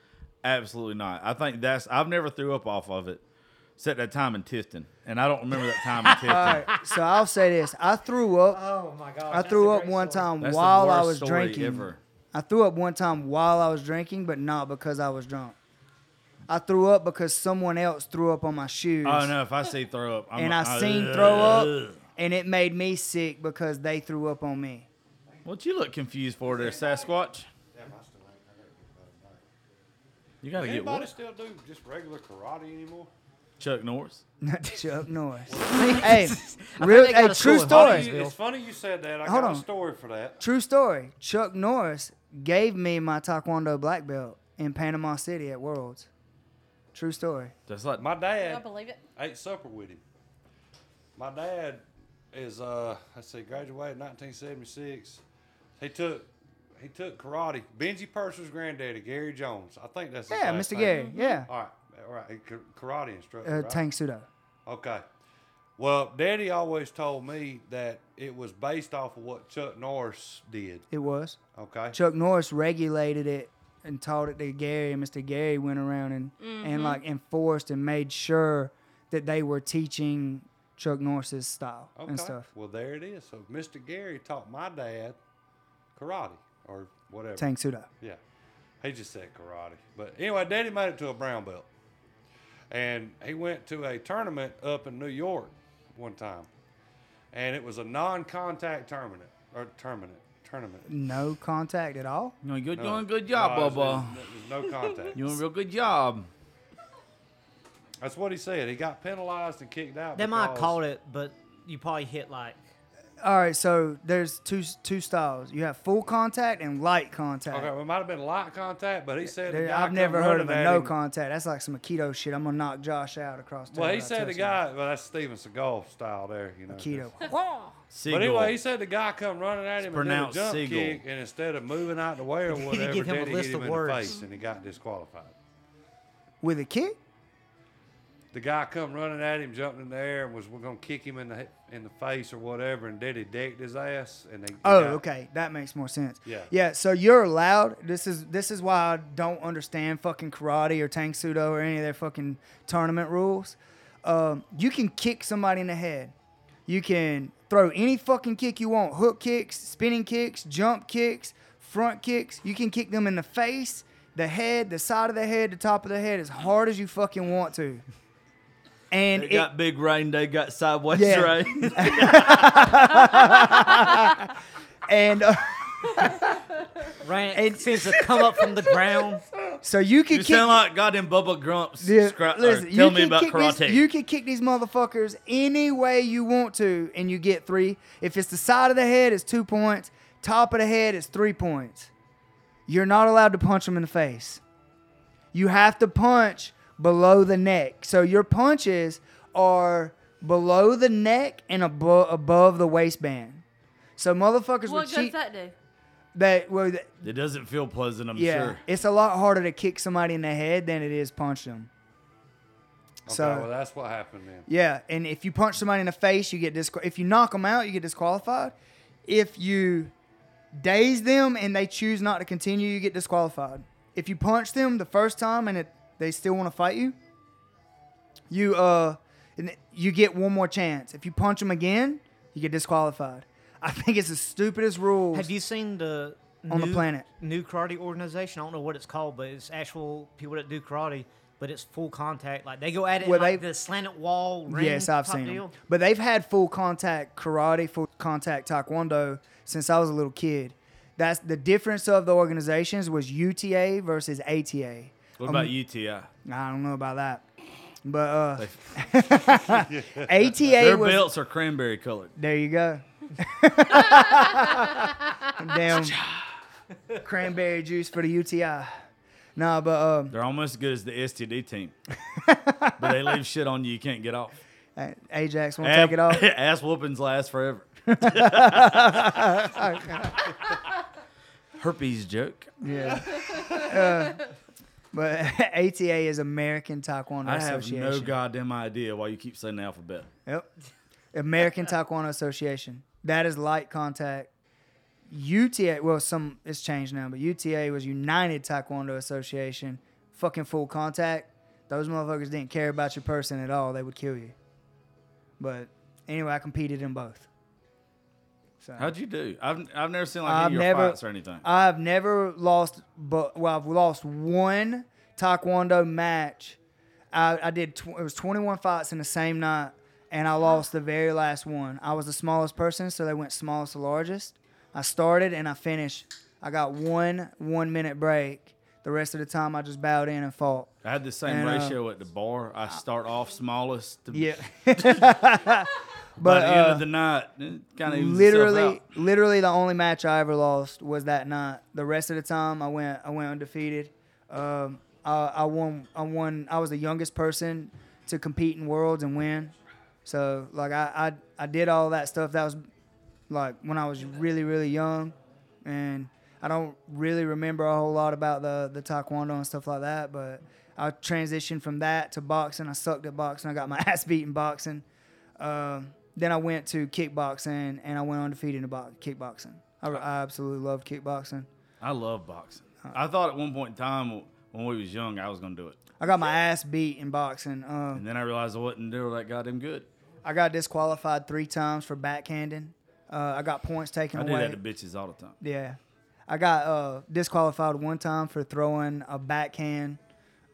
absolutely not i think that's i've never threw up off of it except that time in Tifton, and i don't remember that time in Tifton. All right, so I'll say this: I threw up. Oh my god! I threw up one time That's the while I worst was story drinking. ever. I threw up one time while I was drinking, but not because I was drunk. I threw up because someone else threw up on my shoes. oh no if i see throw up I'm And I seen "Ugh." throw up, and it made me sick because they threw up on me. what you look confused for there sasquatch you gotta get Anybody what still do just regular karate anymore? chuck norris Not Chuck Norris. hey, I real, they got hey, a true school in story. Huntsville. It's funny you said that. I Hold got on. a story for that. True story. Chuck Norris gave me my Taekwondo black belt in Panama City at Worlds. True story. just like My dad. I dad believe it. ate supper with him. My dad is uh let's see, graduated 1976. He took he took karate. Benji Purser's granddaddy, Gary Jones. I think that's his Yeah, Mr. name. Gary. Yeah. All right, all right. Karate instructor. Uh, right? Tang Soo Do. Okay. Well, Daddy always told me that it was based off of what Chuck Norris did. It was. Okay. Chuck Norris regulated it and taught it to Gary, and Mr. Gary went around and and like enforced and made sure that they were teaching Chuck Norris's style Okay. and stuff. Well, there it is. So Mr. Gary taught my dad karate or whatever. Tang Soo Do. Yeah. He just said karate. But anyway, Daddy made it to a brown belt. And he went to a tournament up in New York one time. And it was a non contact tournament. Or tournament. Tournament. No contact at all. you know, you're No. doing a good job No, bubba it was- it was no contact. you doing a real good job That's what he said. He got penalized and kicked out. They might have because- called it, but you probably hit like All right, so there's two two styles. You have full contact and light contact. Okay, well, it might have been light contact, but he said the There- guy I've come never heard of running a at no him. contact. That's like some Aikido shit. I'm gonna knock Josh out across. Well, town he by said the touchdown. guy. Well, that's Steven Seagal style there, you know. Aikido. But anyway, he said the guy come running at him and did a pronounced jump seagull. kick, and instead of moving out the way or whatever, give him a Daddy list hit him of in words. the face, and he got disqualified. With a kick? The guy come running at him, jumped in the air, and was going to kick him in the in the face or whatever, and Daddy decked his ass, and they. Oh, got- okay, that makes more sense. Yeah. Yeah. So you're allowed. This is this is why I don't understand fucking karate or Tang Soo Do or any of their fucking tournament rules. Um, you can kick somebody in the head. You can throw any fucking kick you want. Hook kicks, spinning kicks, jump kicks, front kicks. You can kick them in the face, the head, the side of the head, the top of the head, as hard as you fucking want to. And They it, got big rain. They got sideways Yeah. rain. and uh, ran And- seems to come up from the ground. so you can you kick. sound like goddamn Bubba Gumps. Yeah, Scra- listen, tell you me can about kick karate. These, you can kick these motherfuckers any way you want to, and you get three. If it's the side of the head, it's two points. Top of the head is three points. You're not allowed to punch them in the face. You have to punch below the neck. So your punches are below the neck and above above the waistband. So motherfuckers What would good cheat. does that do? That well, th- it doesn't feel pleasant. I'm yeah, sure. it's a lot harder to kick somebody in the head than it is punch them. Okay, So- well, that's what happened then. Yeah, and if you punch somebody in the face, you get disqual. If you knock them out, you get disqualified. If you daze them and they choose not to continue, you get disqualified. If you punch them the first time and it, they still want to fight you, you uh, you get one more chance. If you punch them again, you get disqualified. I think it's the stupidest rules. Have you seen the On the planet. new karate organization? I don't know what it's called, but it's actual people that do karate. But it's full contact. Like they go at it Well, like the slanted wall ring. Yes, I've seen deal. them. But they've had full contact karate, full contact taekwondo since I was a little kid. That's the difference of the organizations was UTA versus ATA. What about UTI? I don't know about that. But uh, ATA Their was belts are cranberry colored. there you go. Damn cranberry juice for the UTI. Nah, but um, They're almost as good as the STD team, but they leave shit on you you can't get off. Ajax won't take it off. Ass whoopings last forever. Herpes joke. Yeah. Uh, but ATA is American Taekwondo I have Association. no goddamn idea why you keep saying the alphabet. Yep. American Taekwondo Association. That is light contact. UTA, well, some it's changed now, but UTA was United Taekwondo Association. Fucking full contact. Those motherfuckers didn't care about your person at all. They would kill you. But anyway, I competed in both. So How'd you do? I've, I've never seen like I've any of your never- fights or anything. I've never lost, but well, I've lost one Taekwondo match. I, I did. Tw- it was 21 fights in the same night, and I lost the very last one. I was the smallest person, so they went smallest to largest. I started and I finished. I got one one minute break. The rest of the time, I just bowed in and fought. I had the same and, uh, ratio at the bar. I start off smallest. To, Yeah, By but the end uh, of the night, kind of literally, literally the only match I ever lost was that night. The rest of the time, I went, I went undefeated. Um, I, I won, I won. I was the youngest person to compete in worlds and win. So like I, I, I did all that stuff. That was like when I was really, really young, and I don't really remember a whole lot about the the taekwondo and stuff like that. But I transitioned from that to boxing. I sucked at boxing. I got my ass beat in boxing. Um, then I went to kickboxing, and I went undefeated in bo- kickboxing. I, I absolutely love kickboxing. I love boxing. I thought at one point in time when we was young, I was gonna do it, I got my ass beat in boxing. Um, and then I realized I wasn't doing that goddamn good. I got disqualified three times for backhanding. Uh, I got points taken away. I do away. that to bitches all the time. Yeah. I got uh, disqualified one time for throwing a backhand.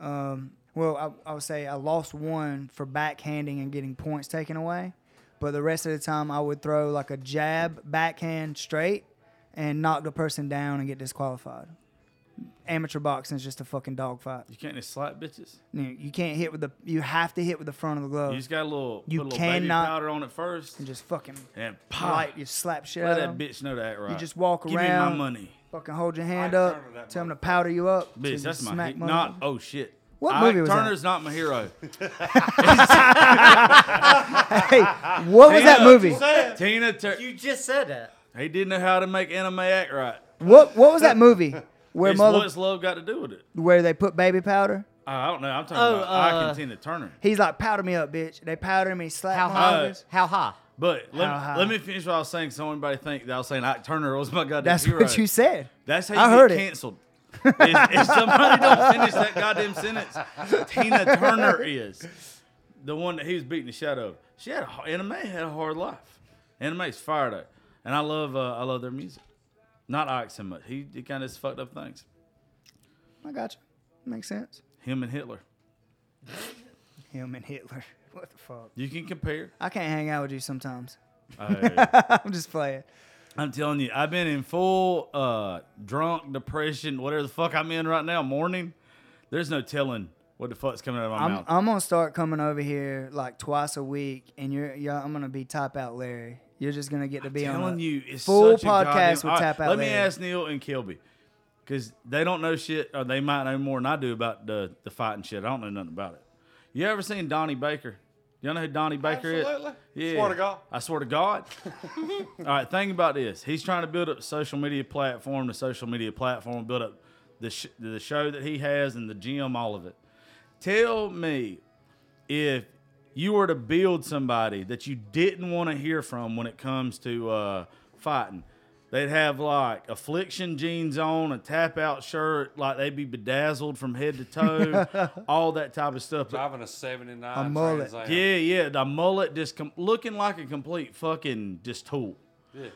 Um, well, I, I would say I lost one for backhanding and getting points taken away. But the rest of the time, I would throw like a jab, backhand straight, and knock the person down and get disqualified. Amateur boxing is just a fucking dogfight. You can't just slap bitches. You, you can't hit with the. You have to hit with the front of the glove. You just got a little, You put a little baby cannot- powder on it first, and just fucking and pop. light. You slap shit Let out that of 'em. bitch know that right. You just walk Give around. me my money, Fucking hold your hand Ike up. Turner, that Tell them to powder you up. till bitch. you That's my smack hit. mother- Not oh shit. What Ike movie was that? Turner's not my hero. Hey, what was that movie? Tina Turner. You just said that. He didn't know how to make Anna Mae act right. What What was that movie? Where It's mother, what's love got to do with it? where they put baby powder? I don't know. I'm talking Oh, about Ike uh, and Tina Turner. He's like, powder me up, bitch. They powder me, He How my high? mother's. How high? But let, How me, high? let me finish what I was saying. So anybody think that I was saying Ike Turner was my goddamn That's hero. what you said. That's how you I get heard it. canceled. If, if somebody don't finish that goddamn sentence, Tina Turner is the one that he was beating the shit out of. She had a, Anna Mae had a hard life. Anna Mae's fire though, and I love uh, I love their music. Not Ike so much. He, he kind of fucked up things. I got you. Makes sense. Him and Hitler. Him and Hitler. What the fuck? You can compare. I can't hang out with you sometimes. Uh, I'm just playing. I'm telling you, I've been in full uh, drunk depression, whatever the fuck I'm in right now, morning. There's no telling what the fuck's coming out of my I'm, mouth. I'm gonna start coming over here like twice a week, and you're, yeah, I'm gonna be top Out Larry. You're just gonna get to be on. telling a- you, it's full such a podcast goddamn- with right, Tapout Let me ask Neil and Kilby, because they don't know shit, or they might know more than I do about the the fighting shit. I don't know nothing about it. You ever seen Donnie Baker? Y'all know who Donnie Baker is? Absolutely. is? Swear to God. I swear to God. All right, think about this. He's trying to build up a social media platform, the social media platform, build up the sh- the show that he has and the gym, all of it. Tell me if you were to build somebody that you didn't want to hear from when it comes to uh, fighting, they'd have like affliction jeans on, a Tapout shirt, like they'd be bedazzled from head to toe, all that type of stuff. But Driving a 79 A mullet. Trans Am. yeah, yeah, the mullet just com- looking like a complete fucking just tool. Yeah.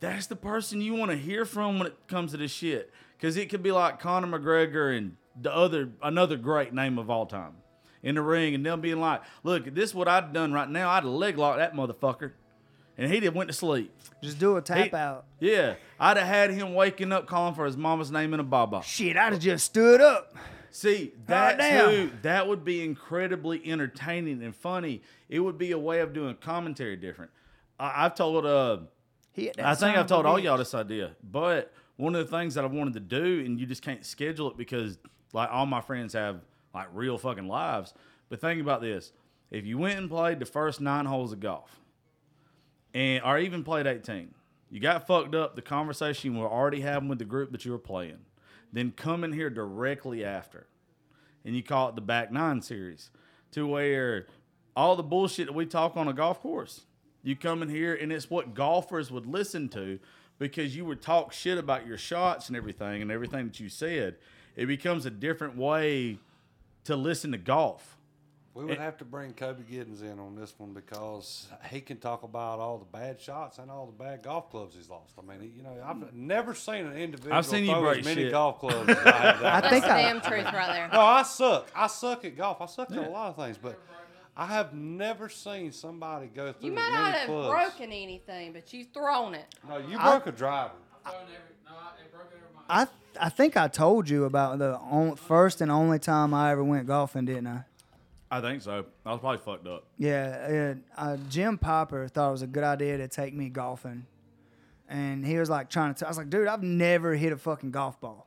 That's the person you want to hear from when it comes to this shit, because it could be like Conor McGregor and the other another great name of all time in the ring, and them being like, "Look, this is what I'd done right now. I'd leg lock that motherfucker, and he'd have went to sleep." Just do a tap He- out. Yeah, I'd have had him waking up calling for his mama's name in a baba. Shit, I'd have just stood up. See, that's Goddamn. who that would be incredibly entertaining and funny. It would be a way of doing commentary different. I, I've told uh He I think I've told all bitch. y'all this idea, but one of the things that I wanted to do, and you just can't schedule it because like all my friends have like real fucking lives. But think about this: if you went and played the first nine holes of golf, and or even played eighteen, you got fucked up. The conversation were already having with the group that you were playing, then come in here directly after, and you call it the back nine series, to where all the bullshit that we talk on a golf course, you come in here and it's what golfers would listen to because you would talk shit about your shots and everything and everything that you said. It becomes a different way to listen to golf. We would eh. have to bring Kobe Giddens in on this one because he can talk about all the bad shots and all the bad golf clubs he's lost. I mean, you know, I've never seen an individual I've seen you throw break as many shit. golf clubs as I have. I that That's think the I- damn truth right there. No, I suck. I suck at golf. I suck at a lot of things, but I have never seen somebody go through You as might many not have clubs. broken anything, but you've thrown it. No, you broke a driver. I I think I told you about the on, first and only time I ever went golfing, didn't I? I think so. I was probably fucked up. Yeah, uh, uh, Jim Popper thought it was a good idea to take me golfing, and he was like trying to. T- I was like, dude, I've never hit a fucking golf ball.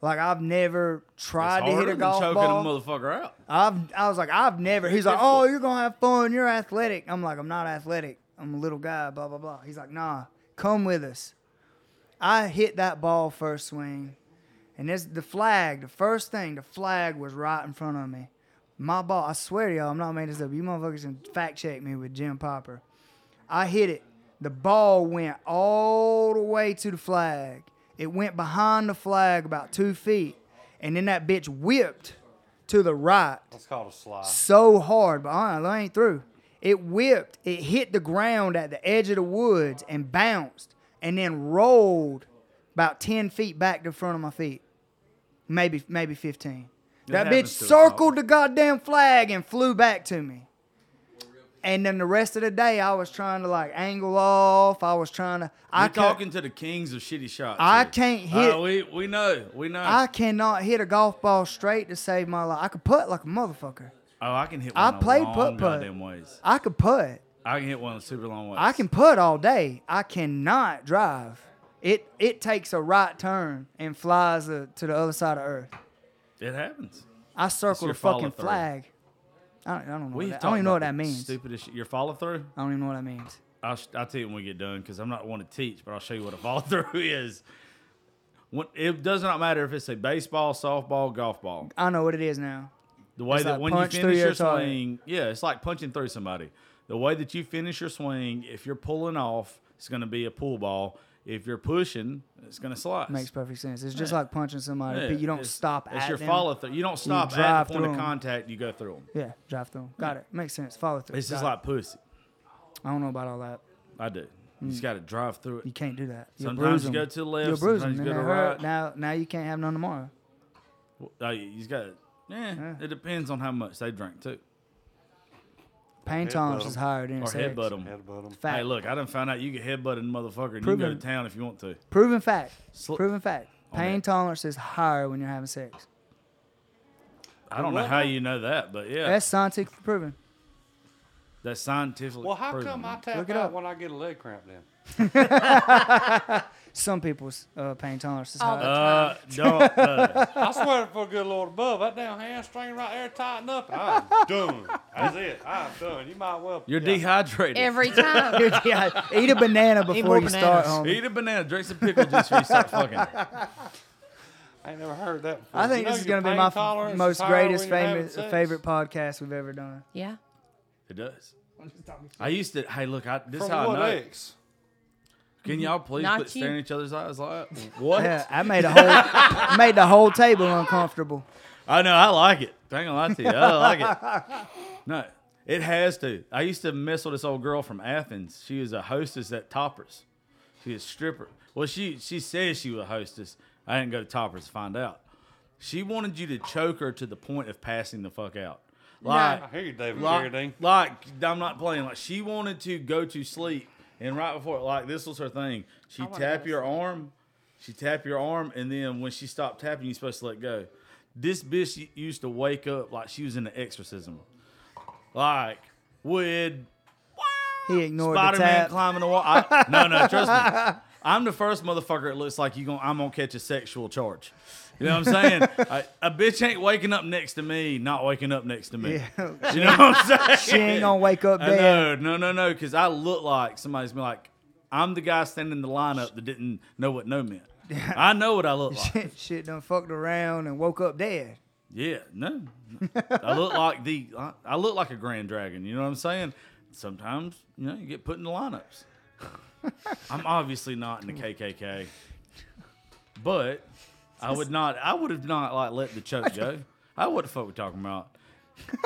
Like I've never tried to hit a golf choking ball. a motherfucker out. I've I was like, I've never. He's like, oh, you're gonna have fun. You're athletic. I'm like, I'm not athletic. I'm a little guy. Blah blah blah. He's like, nah, come with us. I hit that ball first swing, and this the flag. The first thing, the flag was right in front of me. My ball, I swear to y'all, I'm not making this up. You motherfuckers can fact check me with Jim Popper. I hit it. The ball went all the way to the flag. It went behind the flag about two feet. And then that bitch whipped to the right. That's called a slide. So hard, but uh, I, ain't through. It whipped. It hit the ground at the edge of the woods and bounced and then rolled about 10 feet back to front of my feet. Maybe, maybe 15 that bitch happens to us circled the goddamn flag and flew back to me. And then the rest of the day, I was trying to like angle off. I was trying to. I You're could- talking to the kings of shitty shots. I here. can't hit- Uh, we we know. We know. I cannot hit a golf ball straight to save my life. I could putt like a motherfucker. oh, I can hit. I played goddamn ways. I could putt. I can hit one super long ways. I can putt all day. I cannot drive. It it takes a right turn and flies uh, to the other side of Earth. It happens. I circled a fucking follow-through. flag. I don't, I don't know. What that, I don't even know what that means. Stupidest shit. Your follow through. I don't even know what that means. I'll, sh- I'll tell you when we get done because I'm not one to teach, but I'll show you what a follow through is. When, it does not matter if it's a baseball, softball, golf ball. I know what it is now. The way It's that like when you punch through finish your your target. swing, yeah, it's like punching through somebody. The way that you finish your swing, if you're pulling off, it's going to be a pull ball. If you're pushing, it's going to slice. Makes perfect sense. It's just Yeah. like punching somebody, Yeah, but you don't it's- stop It's at your them. follow through. You don't stop at drive the point of 'em. contact. You go through them. Yeah, drive through. 'em. Got it. Makes sense. Follow through. It's Got just it. like pussy. I don't know about all that. I do. You just mm. got to drive through it. You can't do that. You'll Sometimes you go to the left, You'll bruise sometimes them. you go to right. Now, now you can't have none tomorrow. Oh, you you got to. Yeah, Yeah. it depends on how much they drink too. Pain Headbutt tolerance 'em. is higher than Or sex. headbutt them. Headbutt 'em. Fact. Hey, look, I done found out you can headbutt a motherfucker and you can Proven. go to town if you want to. Proven fact. Sl- Proven fact. On Pain that. tolerance is higher when you're having sex. I don't know how you know that, but yeah, That's scientifically proven. that's scientifically Well, how proven. come I tap Look it out up. when I get a leg cramp then? Some people's uh, pain tolerance is All higher. Uh, don't. Uh, I swear for good Lord above, that damn hamstring right there tighten up. I'm done. That's it. I'm done. You might well. you're yeah. dehydrated. Every time. yeah, eat a banana before you start, bananas. homie. Eat a banana, drink some pickle juice before you start fucking. I ain't never heard that. Before. I think You know this is going to be my f- most greatest when you're having famous favorite podcast we've ever done. Yeah. It does. I used to. Hey, look, I, this is From how I what know. ex? Can mm-hmm. y'all please Not quit you. staring each other's eyes like? What? Yeah, I made a whole made the whole table uncomfortable. I know. I like it. I ain't gonna lie to you. I like it. No, it has to. I used to mess with this old girl from Athens. She was a hostess at Toppers. She was a stripper. Well, she she says she was a hostess. I didn't go to Toppers to find out. She wanted you to choke her to the point of passing the fuck out. Like, I hear you, David like, Carradine. like I'm not playing. Like she wanted to go to sleep, and right before, like this was her thing. She tap go to your arm, she tap your arm, and then when she stopped tapping, you're supposed to let go. This bitch used to wake up like she was in an exorcism, like would He ignored the Spider Man climbing the wall. I, no, no, trust me. I'm the first motherfucker. It looks like you going I'm gonna catch a sexual charge. You know what I'm saying? I, a bitch ain't waking up next to me, not waking up next to me. Yeah. You know what I'm saying? She ain't gonna wake up dead. know, no, no, no, because I look like somebody's been like, I'm the guy standing in the lineup that didn't know what no meant. I know what I look like. Shit, shit done fucked around and woke up dead. Yeah, no, I look like the, I, I look like a grand dragon. You know what I'm saying? Sometimes, you know, you get put in the lineups. I'm obviously not in the KKK, but I would not, I would have not like let the choke go. I what the fuck we talking about?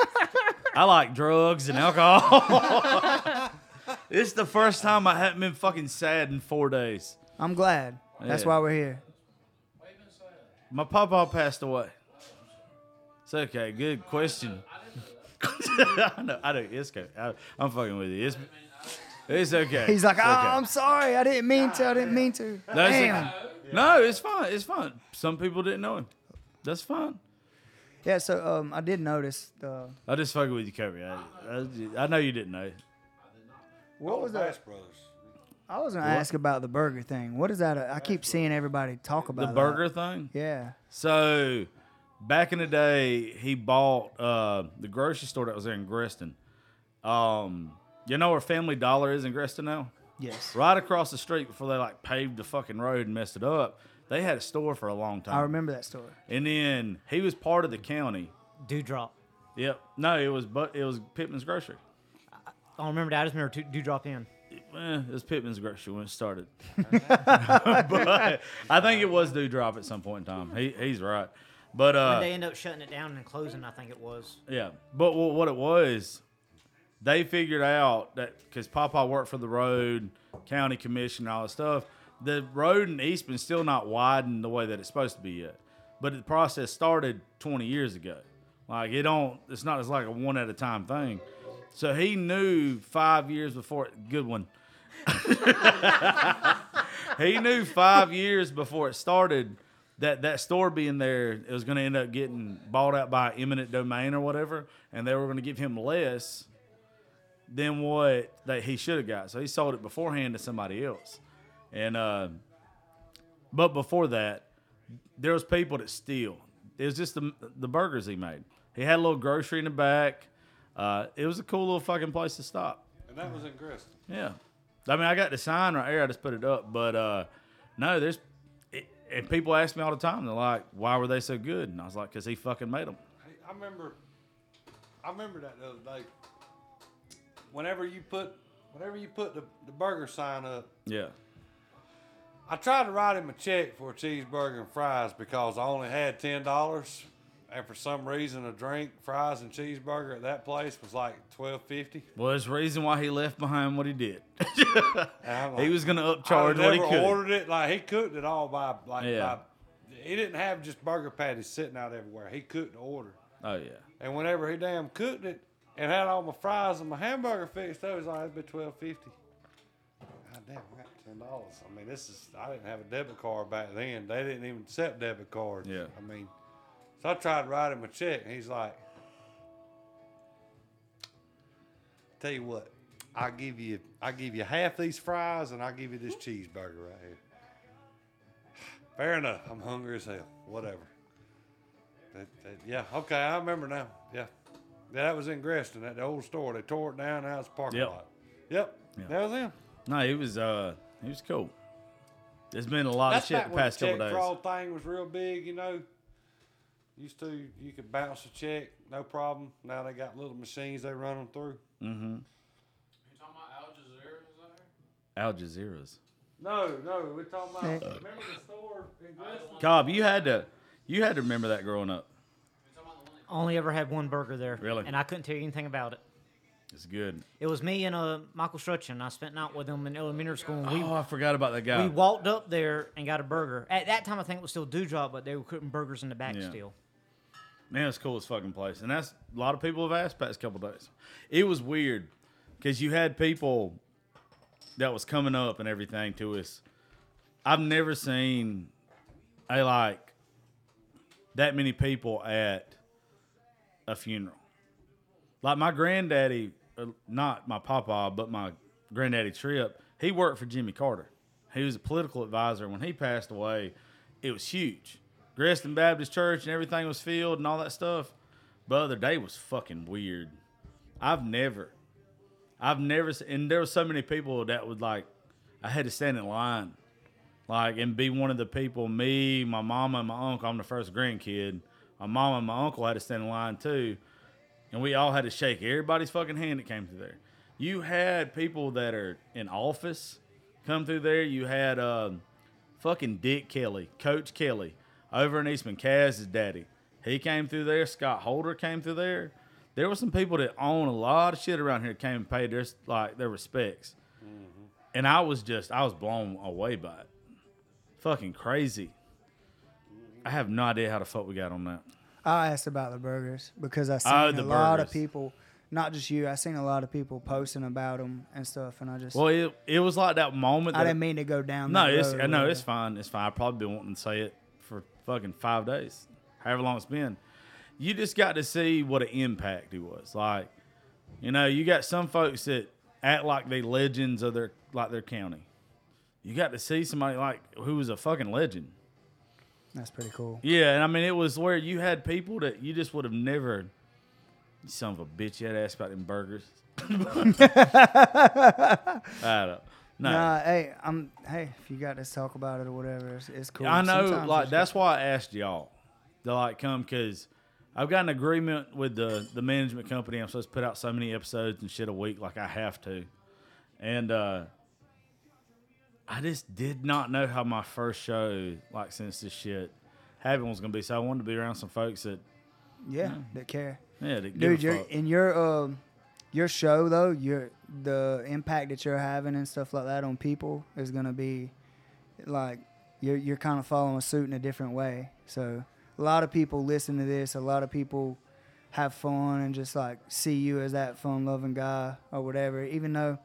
I like drugs and alcohol. it's the first time I haven't been fucking sad in four days. I'm glad. That's Yeah. why we're here. My papa passed away. It's okay. Good question. I know. I know. It's okay. I, I'm fucking with you. It's, it's okay. He's like, It's oh, okay. I'm sorry. I didn't mean to. I didn't mean to. No, it's Damn. okay. No, it's fine. It's fine. Some people didn't know him. That's fine. Yeah, so um, I did notice the. I just fucking with you, Kobe. I, I, I know you didn't know. What was Bass that? Brothers. I was gonna ask about the burger thing. What is that? I keep seeing everybody talk about The that. burger thing. Yeah. So, back in the day, he bought uh, the grocery store that was there in Gresston. Um, you know where Family Dollar is in Gresston now? Yes. Right across the street before they like paved the fucking road and messed it up. They had a store for a long time. I remember that story. And then he was part of the county. Dewdrop. Yep. No, it was but it was Pittman's Grocery. I don't remember that. I just remember two- Dewdrop in. Eh, it was Pittman's Grocery when it started. but I think it was Dewdrop at some point in time. He, he's right. But uh, When they end up shutting it down and closing, I think it was. Yeah, but wh- what it was, they figured out that because Papa worked for the road, county commission, and all that stuff. The road in Eastman's still not widened the way that it's supposed to be yet. But the process started 20 years ago. Like it don't, it's not. It's like a one at a time thing. So he knew five years before. Good one. he knew five years before it started that that store being there it was going to end up getting bought out by eminent domain or whatever, and they were going to give him less than what that he should have got. So he sold it beforehand to somebody else, and uh, but before that, there was people that steal. It was just the the burgers he made. He had a little grocery in the back. Uh, it was a cool little fucking place to stop. And that was in Gresston. Yeah. I mean, I got the sign right here. I just put it up. But uh, no, there's. It, and people ask me all the time. They're like, "Why were they so good?" And I was like, "Cause he fucking made them." Hey, I remember, I remember that the other day. Whenever you put, whenever you put the, the burger sign up, Yeah. I tried to write him a check for a cheeseburger and fries because I only had ten dollars, and for some reason, a drink, fries, and cheeseburger at that place was like twelve fifty. Well, there's a reason why he left behind what he did. I'm he was gonna upcharge what he could. ordered it like he cooked it all by like Yeah. by, he didn't have just burger patties sitting out everywhere. He cooked the order. Oh yeah. And whenever he damn cooked it and had all my fries and my hamburger fixed, I was like, it'd be twelve fifty. God damn, I got ten dollars. I mean, this is I didn't have a debit card back then. They didn't even accept debit cards. Yeah. I mean, so I tried to write him a check, and he's like, "Tell you what, I give you I give you half these fries, and I will give you this cheeseburger right here." Fair enough. I'm hungry as hell. Whatever. That, that, yeah. Okay. I remember now. Yeah. Yeah, that was in Gresston at the old store. They tore it down. Now it's a parking Yep. lot. Yep. Yeah. That was him. No, he was. Uh, he was cool. There's been a lot That's of shit back the when past the couple check days. fraud thing was real big. You know. Used to you could bounce a check, no problem. Now they got little machines they run them through. Mm-hmm. You talking about Al Jazeera? Is that here? Al Jazeera's. No, no, we're talking about. Remember the store in Gresston? Cobb, you had to. You had to remember that growing up. You talking about the one that Only ever had one burger there. Really? And I couldn't tell you anything about it. It's good. It was me and uh, Michael Strutchen. I spent night with him in elementary school. And we oh, I forgot about that guy. we walked up there and got a burger. At that time, I think it was still Dewdrop, but they were cooking burgers in the back Yeah. still. Man, it's cool as fucking place, and that's a lot of people have asked past couple days. It was weird because you had people that was coming up and everything to us. I've never seen a like that many people at a funeral. Like my granddaddy, uh, not my papa, but my granddaddy Trip. He worked for Jimmy Carter. He was a political advisor. When he passed away, it was huge. Gresston Baptist Church and everything was filled and all that stuff. But the day was fucking weird. I've never, I've never, and there were so many people that would like, I had to stand in line, like, and be one of the people. Me, my mama, and my uncle. I'm the first grandkid. My mama and my uncle had to stand in line too, and we all had to shake everybody's fucking hand that came through there. You had people that are in office come through there. You had um, fucking Dick Kelly, Coach Kelly, over in Eastman, Kaz's daddy. He came through there. Scott Holder came through there. There were some people that own a lot of shit around here that came and paid their like their respects, and I was just I was blown away by it. Fucking crazy. I have no idea how the fuck we got on that. I asked about the burgers because I oh, seen Oh, a the lot of burgers. people, not just you. I seen a lot of people posting about them and stuff, and I just Well, it, it was like that moment. I didn't mean to go down. no, that it's road no, it's fine. It's fine. I've probably been wanting to say it for fucking five days, however long it's been. You just got to see what an impact he was. Like, you know, you got some folks that act like they legends of their like their county. You got to see somebody like who was a fucking legend. That's pretty cool. Yeah, and I mean it was where you had people that you just would have never. You son of a bitch! You had to ask about them burgers. I don't. No, Nah, hey, I'm hey. If you got to talk about it or whatever, it's, it's cool. I know. Sometimes like that's why I asked y'all to like come because I've got an agreement with the the management company. I'm supposed to put out so many episodes and shit a week, like I have to, and uh I just did not know how my first show, like since this shit happened, was gonna be. So I wanted to be around some folks that, yeah, that care. yeah, that Dude, fuck. in your um your show though. Your the impact that you're having and stuff like that on people is gonna be like you're you're kind of following suit in a different way. So a lot of people listen to this. A lot of people have fun and just like see you as that fun loving guy or whatever. Even though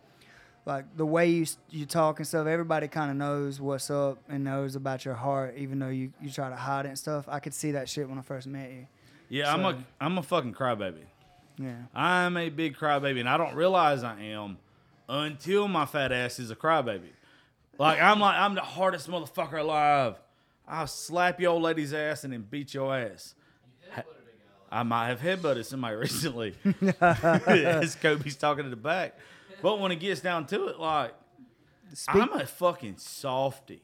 like the way you you talk and stuff, everybody kind of knows what's up and knows about your heart, even though you, you try to hide it and stuff. I could see that shit when I first met you. Yeah, I'm a So- I'm a fucking crybaby. Yeah. I'm a big crybaby, and I don't realize I am until my fat ass is a crybaby. Like I'm like I'm the hardest motherfucker alive. I'll slap your old lady's ass and then beat your ass. I might have headbutted somebody recently. As Kobe's talking to the back. But when it gets down to it, like Speak, I'm a fucking softy.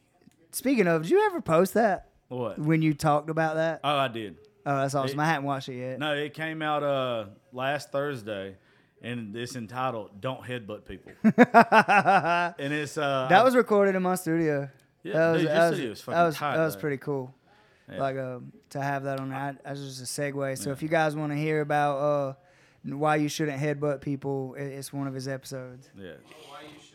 speaking of, did you ever post that What? when you talked about that? Oh, I did. Oh, that's awesome. It- I hadn't watched it yet. No, it came out uh last Thursday, and it's entitled "Don't Headbutt People." and it's uh That was recorded in my studio. Yeah, that was, dude, that was, studio was that fucking was, tight, that was pretty cool. Yeah. Like um, to have that on there. I, that's just a segue. So if you guys want to hear about uh, why you shouldn't headbutt people, it's one of his episodes. yeah. Why you should?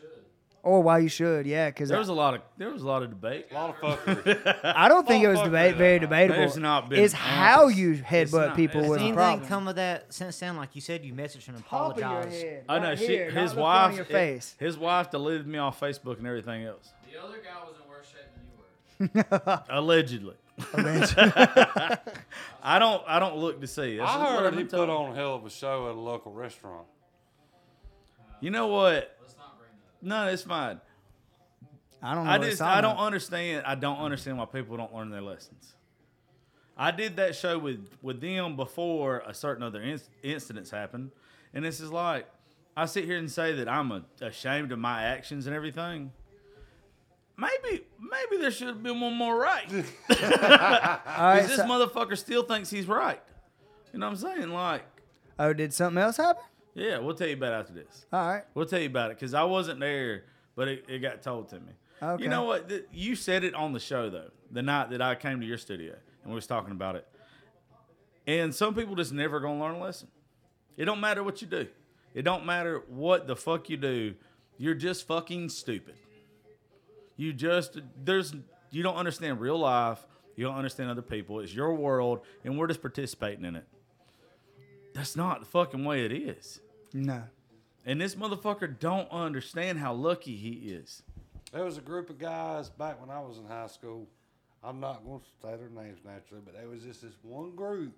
Or why you should, yeah, because There was a lot of there was a lot of debate. A lot of fuckery. I don't think it was Motherfucker, debate very debatable. There's not been It's how you headbutt not- people it's was Has the not. anything problem. come of that since then? Like you said, you messaged and apologized. I know right she, here, not his the wife, of your it- his wife deleted me off Facebook and everything else. The other guy was Allegedly. I don't I don't look to see. That's I what heard I've he been put told. on a hell of a show at a local restaurant. You know what? Let's not bring that up. No, it's fine. I don't know. I what it's just talking I don't about. understand. I don't understand why people don't learn their lessons. I did that show with with them before a certain other inc- incidents happened, and this is like I sit here and say that I'm a, ashamed of my actions and everything. Maybe maybe there should have been one more right. All right, this so- motherfucker still thinks he's right. You know what I'm saying? Like, oh, did something else happen? yeah, we'll tell you about it after this. All right. We'll tell you about it because I wasn't there, but it, it got told to me. Okay. You know what? Th- You said it on the show though, the night that I came to your studio and we was talking about it. And some people just never gonna learn a lesson. It don't matter what you do. It don't matter what the fuck you do. You're just fucking stupid. You just there's you don't understand real life. You don't understand other people. It's your world, and we're just participating in it. That's not the fucking way it is. No. And this motherfucker don't understand how lucky he is. There was a group of guys back when I was in high school. I'm not going to say their names naturally, but there was just this one group.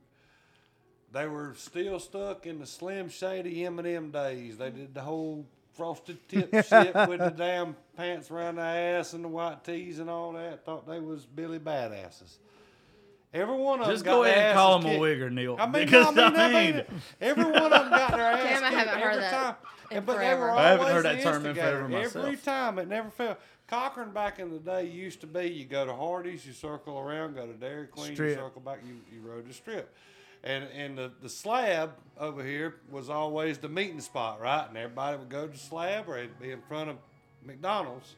They were still stuck in the Slim Shady Eminem days. They did the whole frosted tip shit with the damn pants around the ass and the white tees and all that. Thought they was Billy Badasses. Every one of them Just go got ahead their and call asses him a wigger, Neil. I mean, because no, I mean, I I mean, mean, every one of them got their ass Damn, I kicked haven't heard every that time. in And- but they forever. were I haven't heard that term in instigator. forever Every time, it never failed. Cochran back in the day used to be you go to Hardee's, you circle around, go to Dairy Queen, Strip. you circle back, you, you rode the strip. And and the, the slab over here was always the meeting spot, right? And everybody would go to the slab or it'd be in front of McDonald's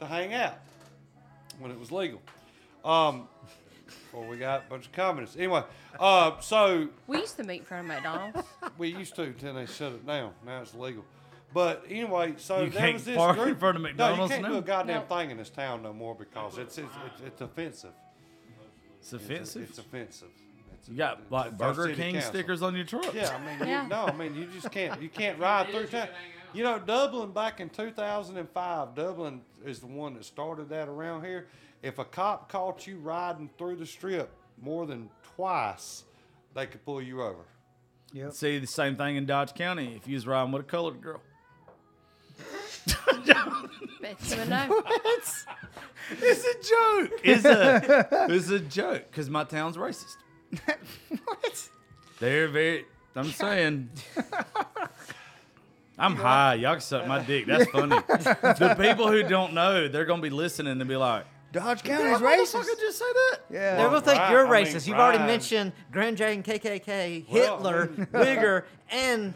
to hang out when it was legal. Um, before we got a bunch of communists. Anyway, uh, so We used to meet in front of McDonald's. we used to until they shut it down. Now it's legal. But anyway, so You there can't was this park in group. front of McDonald's. no, you can't do a goddamn No. thing in this town no more because it's it's, it's, it's offensive. it's It's, offensive. it's offensive. It's, you got like Burger city King council. stickers on your truck. Yeah, I mean, Yeah. You, no, I mean you just can't. You can't ride through town. You know, Dublin back in 2005, Dublin is the one that started that around here. If a cop caught you riding through the strip more than twice, they could pull you over. Yep. See the same thing in Dodge County if you was riding with a colored girl. Bet you would know. It's a joke. It's a it's a joke because my town's racist. what? They're very. I'm saying. I'm high. Y'all can suck my dick. That's funny. the people who don't know, they're gonna be listening and be like, Dodge "Did County's that racist. motherfucker just say that?" Yeah. They're gonna think right, you're I mean, racist. You've already mentioned Grand J and KKK, Well, I Hitler, mean- Wigger, and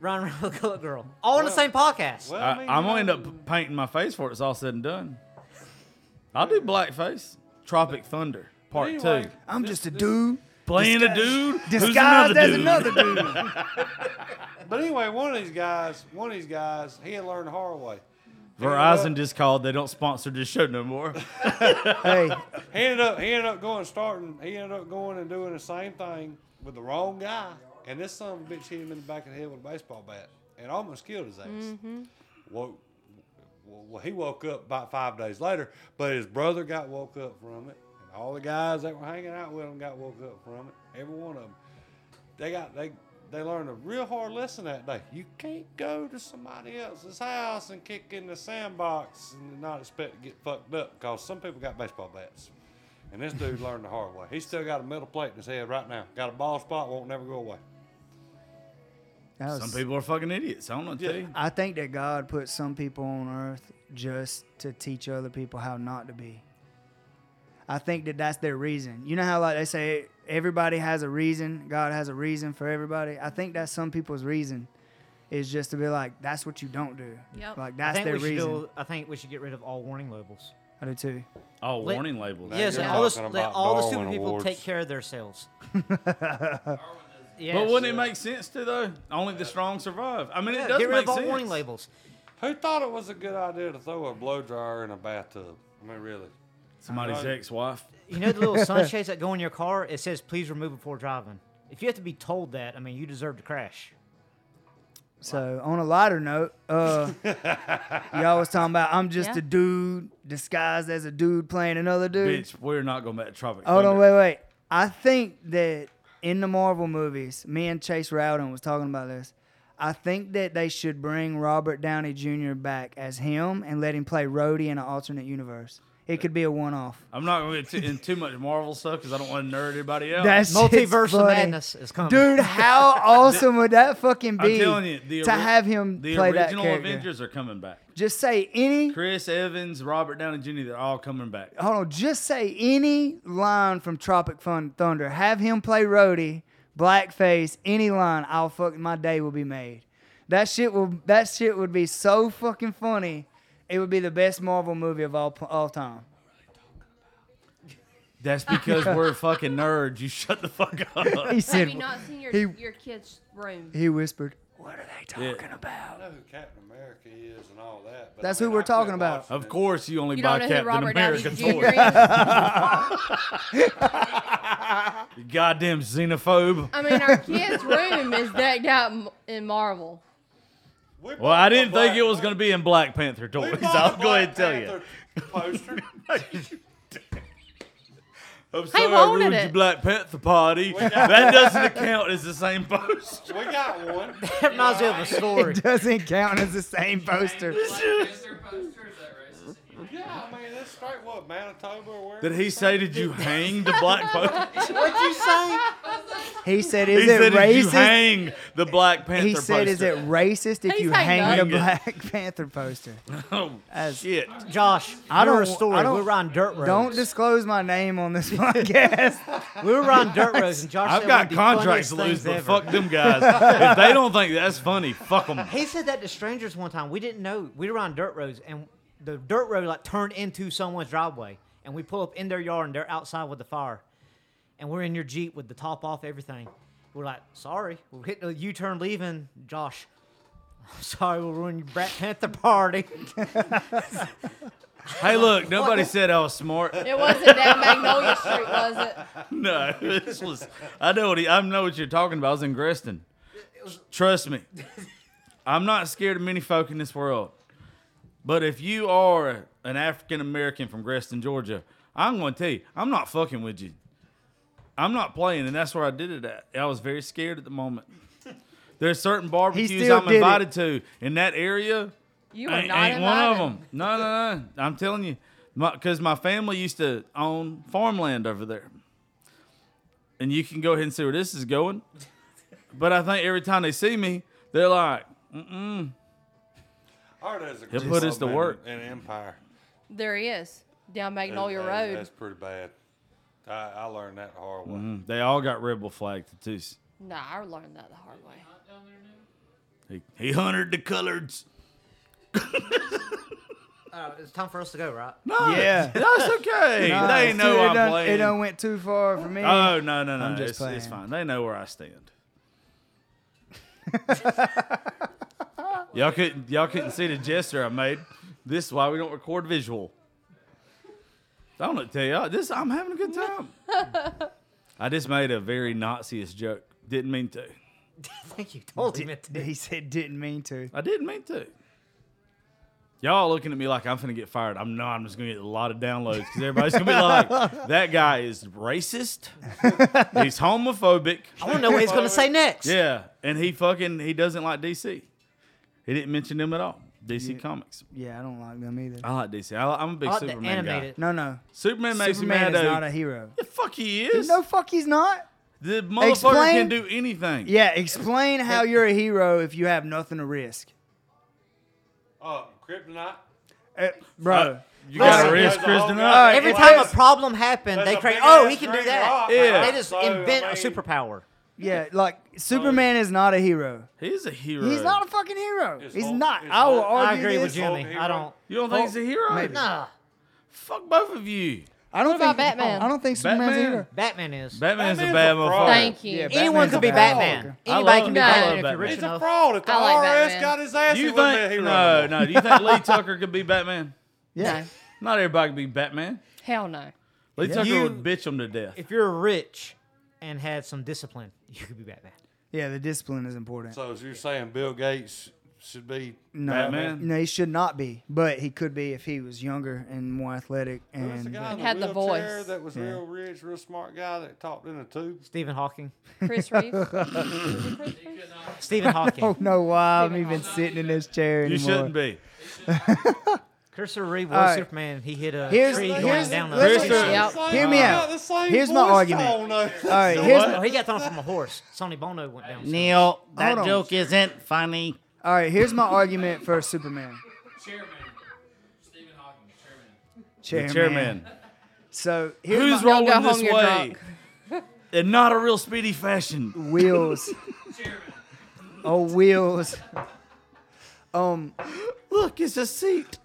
Ron Colored Girl, all in the same podcast. Well, I, mean, I'm you gonna end up painting my face for it. It's all said and done. I'll do blackface. Tropic Thunder Part Anyway, Two. I'm this- just a this- dude Playing a dude who's disguised as dude. another dude. But anyway, one of these guys, one of these guys, he had learned the hard way. Verizon just called. They don't sponsor this show no more. hey, He ended up, he ended up going starting. He ended up going and doing the same thing with the wrong guy. and this son of a bitch hit him in the back of the head with a baseball bat and almost killed his ass. Mm-hmm. Woke, well, he woke up about five days later, but his brother got woke up from it, and all the guys that were hanging out with him got woke up from it. Every one of them, they got they they learned a real hard lesson that day. You can't go to somebody else's house and kick in the sandbox and not expect to get fucked up because some people got baseball bats. And this dude learned the hard way. He's still got a metal plate in his head right now. Got a ball spot, won't never go away. Was- Some people are fucking idiots. I don't know. what to tell you. I think that God put some people on earth just to teach other people how not to be. I think that that's their reason. You know how like they say everybody has a reason, God has a reason for everybody. I think that's some people's reason is just to be like that's what you don't do. Yep. Like that's think their reason. do, I think we should get rid of all warning labels. I do too. Oh, Let- warning labels. Yes, you're all, the, talking let all the stupid people Awards. take care of themselves. Yes. But wouldn't it make sense to though? Only the strong survive. I mean, Yeah, it does get rid make of all sense. warning labels. Who thought it was a good idea to throw a blow dryer in a bathtub? I mean, really. Somebody's Right. ex-wife. You know the little sunshades that go in your car? It says please remove before driving. If you have to be told that, I mean, you deserve to crash. So on a lighter note, uh, y'all was talking about I'm just Yeah. a dude disguised as a dude playing another dude. Bitch, we're not going back to Tropic Hold on, Thunder. wait, wait. I think that in the Marvel movies, me and Chase Rowden was talking about this. I think that they should bring Robert Downey Jr. back as him and let him play Rhodey in an alternate universe. It could be a one-off. I'm not going to get in too much Marvel stuff because I don't want to nerd everybody out. That's shit's Multiverse of. Madness is coming. Dude, how awesome would that fucking be? I'm be telling you, the to ori- have him the play that original character? Avengers are coming back. Just say any Chris Evans, Robert Downey Jr. They're all coming back. hold on, just say any line from Tropic Fun Thunder. Have him play Rhodey, blackface, any line. I'll fuck my day will be made. That shit will that shit would be so fucking funny. It would be the best Marvel movie of all all time. That's because we're fucking nerds. You shut the fuck up. He Have said you not seen your, he- your kid's room? he whispered, "What are they talking Yeah. I about?" know who Captain America is and all that. But That's I who we're I quit talking about. watching Of it. course, you only You buy don't know who Captain Robert Downey America toys. is? You goddamn xenophobe. I mean, our kid's room is decked out in Marvel. We Well, I didn't think Black- it was going to be in Black Panther we toys. I'll a go ahead and Black tell you. Panther Poster. I'm sorry I wanted ruined it. your Black Panther party. got- That doesn't count as the same poster. We got one. That reminds me of a story. It doesn't count as the same poster. Black Panther poster? Is that racist? Yeah, I mean, that's straight what, Manitoba or where? Did he say, did you hang the Black Panther? What'd you say? He said, "Is he it said, did you racist?" hang the Black Panther He said, "Is it racist if He's you saying hang no. the Black Panther poster?" Oh, As- shit. Josh, I I don't. don't- A story. I don't- we were on dirt roads. Don't disclose my name on this podcast. We were on dirt roads, and Josh I've said got one of the contracts to lose, things but ever. fuck them guys. if they don't think that's funny, fuck them. He said that to strangers one time. We didn't know. We were on dirt roads, and the dirt road like turned into someone's driveway, and we pull up in their yard, and they're outside with the fire, and we're in your jeep with the top off, everything. We're like, sorry, we're hitting a U-turn, leaving. Josh, sorry, we'll ruin your Black Panther party. Hey, look, nobody said I was smart. It wasn't down Magnolia Street, was it? No, this was. I know what he, I know what you're talking about. I was in Gresston. Trust me, I'm not scared of many folk in this world. But if you are an African American from Gresston, Georgia, I'm going to tell you, I'm not fucking with you. I'm not playing, and that's where I did it at. I was very scared at the moment. There's certain barbecues still I'm did it. invited to in that area. You were ain't, not ain't one invited. of them. No, no, no. I'm telling you, because my, family used to own farmland over there, and you can go ahead and see where this is going. But I think every time they see me, they're like, "Mm-mm." I heard there's a He'll put of us to them in- work. In Empire. There he is, down Magnolia That- that- Road. That's pretty bad. I, I learned that the hard way. Mm, they all got rebel flag tattoos. Nah, I learned that the hard way. Not down there now? He, he hunted the coloreds. Uh, it's time for us to go, right? No, Yeah. that's okay. Nah, they it's know too- it I'm done, playing. It done went too far for me. Oh no no no! I'm just it's, it's playing. fine. They know where I stand. y'all couldn't y'all couldn't see the gesture I made. This is why we don't record visual. I don't know what to tell y'all. This I'm having a good time. I just made a very Naziist joke. Didn't mean to. Thank you. Totally meant to. He said didn't mean to. I didn't mean to. Y'all looking at me like I'm gonna get fired. I'm not. I'm just gonna get a lot of downloads because everybody's gonna be like, "That guy is racist. He's homophobic. I want to know what he's going to say next. Yeah, and he fucking he doesn't like DC. He didn't mention them at all. DC Comics. Yeah, I don't like them either. I like DC. I, am a big I like the Superman guy. No, no. Superman makes Superman me is mad. not a hero. The fuck he is. No, fuck, he's not. the motherfucker Explain- can do anything. Yeah, explain how you're a hero if you have nothing to risk. Oh, kryptonite. Uh, bro, Uh, you got to risk there's a Chris whole tonight. guy- Every If time a problem happened, they create, oh, he can do that. rock, Yeah. They just So, invent I a mean, superpower. Yeah, like Superman is not a hero. He's a hero. He's not a fucking hero. Is He's Hulk- not. is I will Hulk- I argue agree with this. Jimmy. I don't. You don't think oh, he's a hero? maybe. Nah, Fuck both of you. I don't What about think Batman? I don't think Superman's a Batman? hero. Batman is. Batman's, Batman's a bad a fraud. motherfucker. Thank you. Yeah, Anyone Batman's could a be bad Batman. I Anybody love- can be I Batman love if you're Batman. rich He's a enough. fraud. If the I like IRS Batman. got his ass, Do he you wouldn't be a think? hero. No, no. Do you think Lee Tucker could be Batman? Yeah. Not everybody can be Batman. Hell no. Lee Tucker You- would bitch him to death. If you're rich and had some discipline, you could be Batman. Yeah, the discipline is important. So as you're saying, Bill Gates should be No, Batman? no, he should not be, but he could be if he was younger and more athletic. Who was the And guy in Had the the wheelchair voice. that was Yeah. real rich, real smart guy that talked in a tube? Stephen Hawking. Chris Reeve. Stephen Hawking. I don't know why I'm Stephen even Hawking. sitting in this chair anymore. You shouldn't be. Christopher Reeve was All right. Superman. He hit a Here's- tree here's- going down the let's- Yep. Hear me out. Here's my argument. All right, here's Oh, he got thrown from a horse. Sonny Bono went down. Neil, that Hold on. joke isn't funny. all right. Here's my argument for Superman. Chairman. Stephen Hawking, chairman. Chairman. Chairman. So here's Who's my rolling this home, way? In not a real speedy fashion. wheels. Chairman. oh, wheels. Um, Look, it's a seat.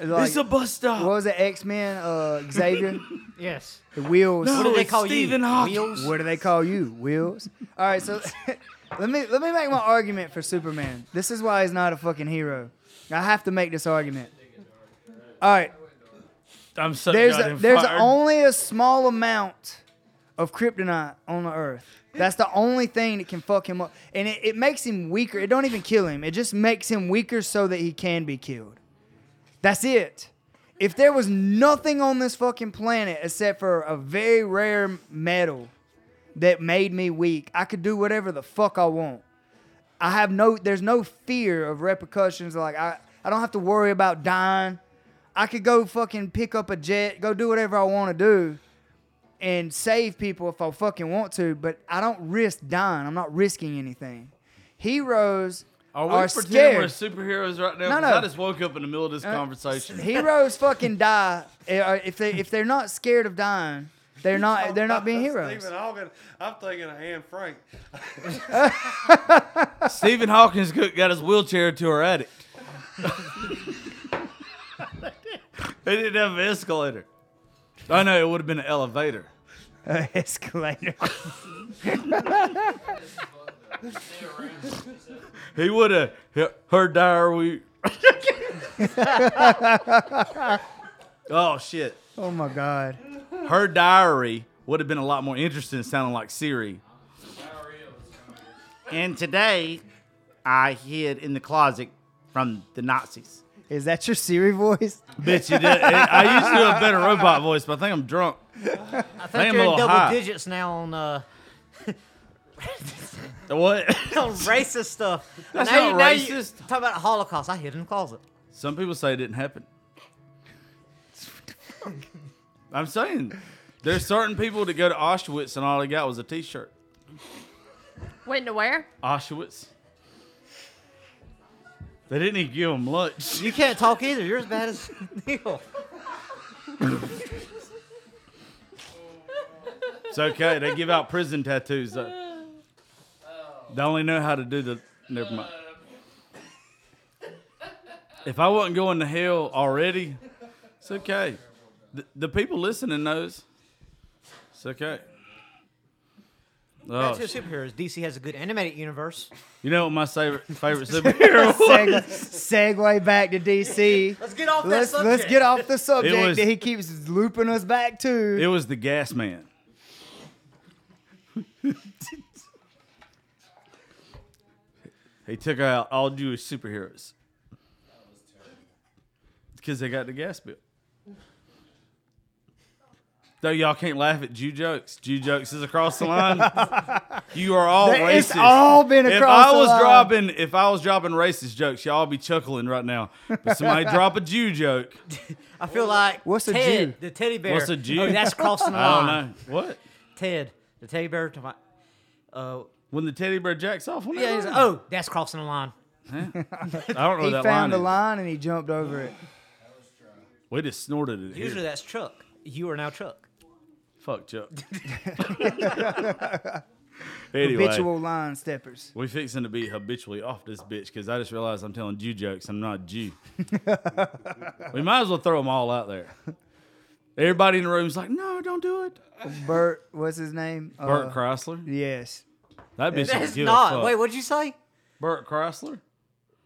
Like, it's a bus stop. what was it? X Men. Uh, Xavier. Yes. The wheels. No. What do they call Stephen you? Hawking. Wheels? What do they call you? Wheels. All right, so let me let me make my argument for Superman. This is why he's not a fucking hero. I have to make this argument. All right, I'm so there's a, goddamn there's fired. only a small amount of kryptonite on the earth. That's the only thing that can fuck him up, and it, it makes him weaker. It don't even kill him. It just makes him weaker so that he can be killed. That's it. If there was nothing on this fucking planet except for a very rare metal that made me weak, I could do whatever the fuck I want. I have no there's no fear of repercussions like I I don't have to worry about dying. I could go fucking pick up a jet, go do whatever I want to do and save people if I fucking want to, but I don't risk dying. I'm not risking anything. Heroes Are we are pretending we're scared. superheroes right now? No, no. I just woke up in the middle of this Uh, conversation. Heroes fucking die Uh, if they if they're not scared of dying. They're not they're not being heroes. Stephen Hawking, I'm thinking of Anne Frank. Stephen Hawkins got his wheelchair to her attic. they didn't have an escalator. I know it would have been an elevator. Uh, escalator. He would have her diary. oh shit! Oh my god. Her diary would have been a lot more interesting, sounding like Siri. And today, I hid in the closet from the Nazis. Is that your Siri voice? Bitch, you did. I used to do a better robot voice, but I think I'm drunk. I think I'm a you're in double high. digits now on uh, What? racist stuff. That's now not you, now you- racist. talk about the Holocaust. I hid in the closet. Some people say it didn't happen. I'm saying there's certain people that go to Auschwitz and all they got was a T-shirt. Went to where? Auschwitz. They didn't even give them lunch. You can't talk either. You're as bad as Neil. It's okay. They give out prison tattoos. Though. They only know how to do the. Never mind. If I wasn't going to hell already, it's okay. The, the people listening knows. It's okay. Oh, Back to the superheroes. DC has a good animated universe. you know what my favorite favorite superhero was? Segue, segue back to DC. Let's get off Let's let's get off the subject was- that he keeps looping us back to. It was the Gas Man. He took out all Jewish superheroes because they got the gas bill. Though y'all can't laugh at Jew jokes. Jew jokes is across the line. you are all racist. It's all been across if across I the was line. dropping, if I was dropping racist jokes, y'all be chuckling right now. But somebody drop a Jew joke. I feel like What's a Jew? the teddy bear. What's a Jew? Oh, that's crossing the I don't line. know what. Ted, the teddy bear. To my, uh, When the teddy bear jacks off on yeah, he's like, oh, that's crossing the line. I don't know He that found line. the is. line and he jumped over it. We just snorted it. Usually Here. that's Chuck. You are now Chuck. Fuck Chuck. anyway, Habitual line steppers. we fixing to be habitually off this bitch because I just realized I'm telling Jew jokes. I'm not a Jew. we might as well throw them all out there. Everybody in the room's like, no, don't do it. Bert, what's his name? Bert Uh, Chrysler. Yes, That bitch don't That's give a not. fuck. Wait, what'd you say? Burt Chrysler.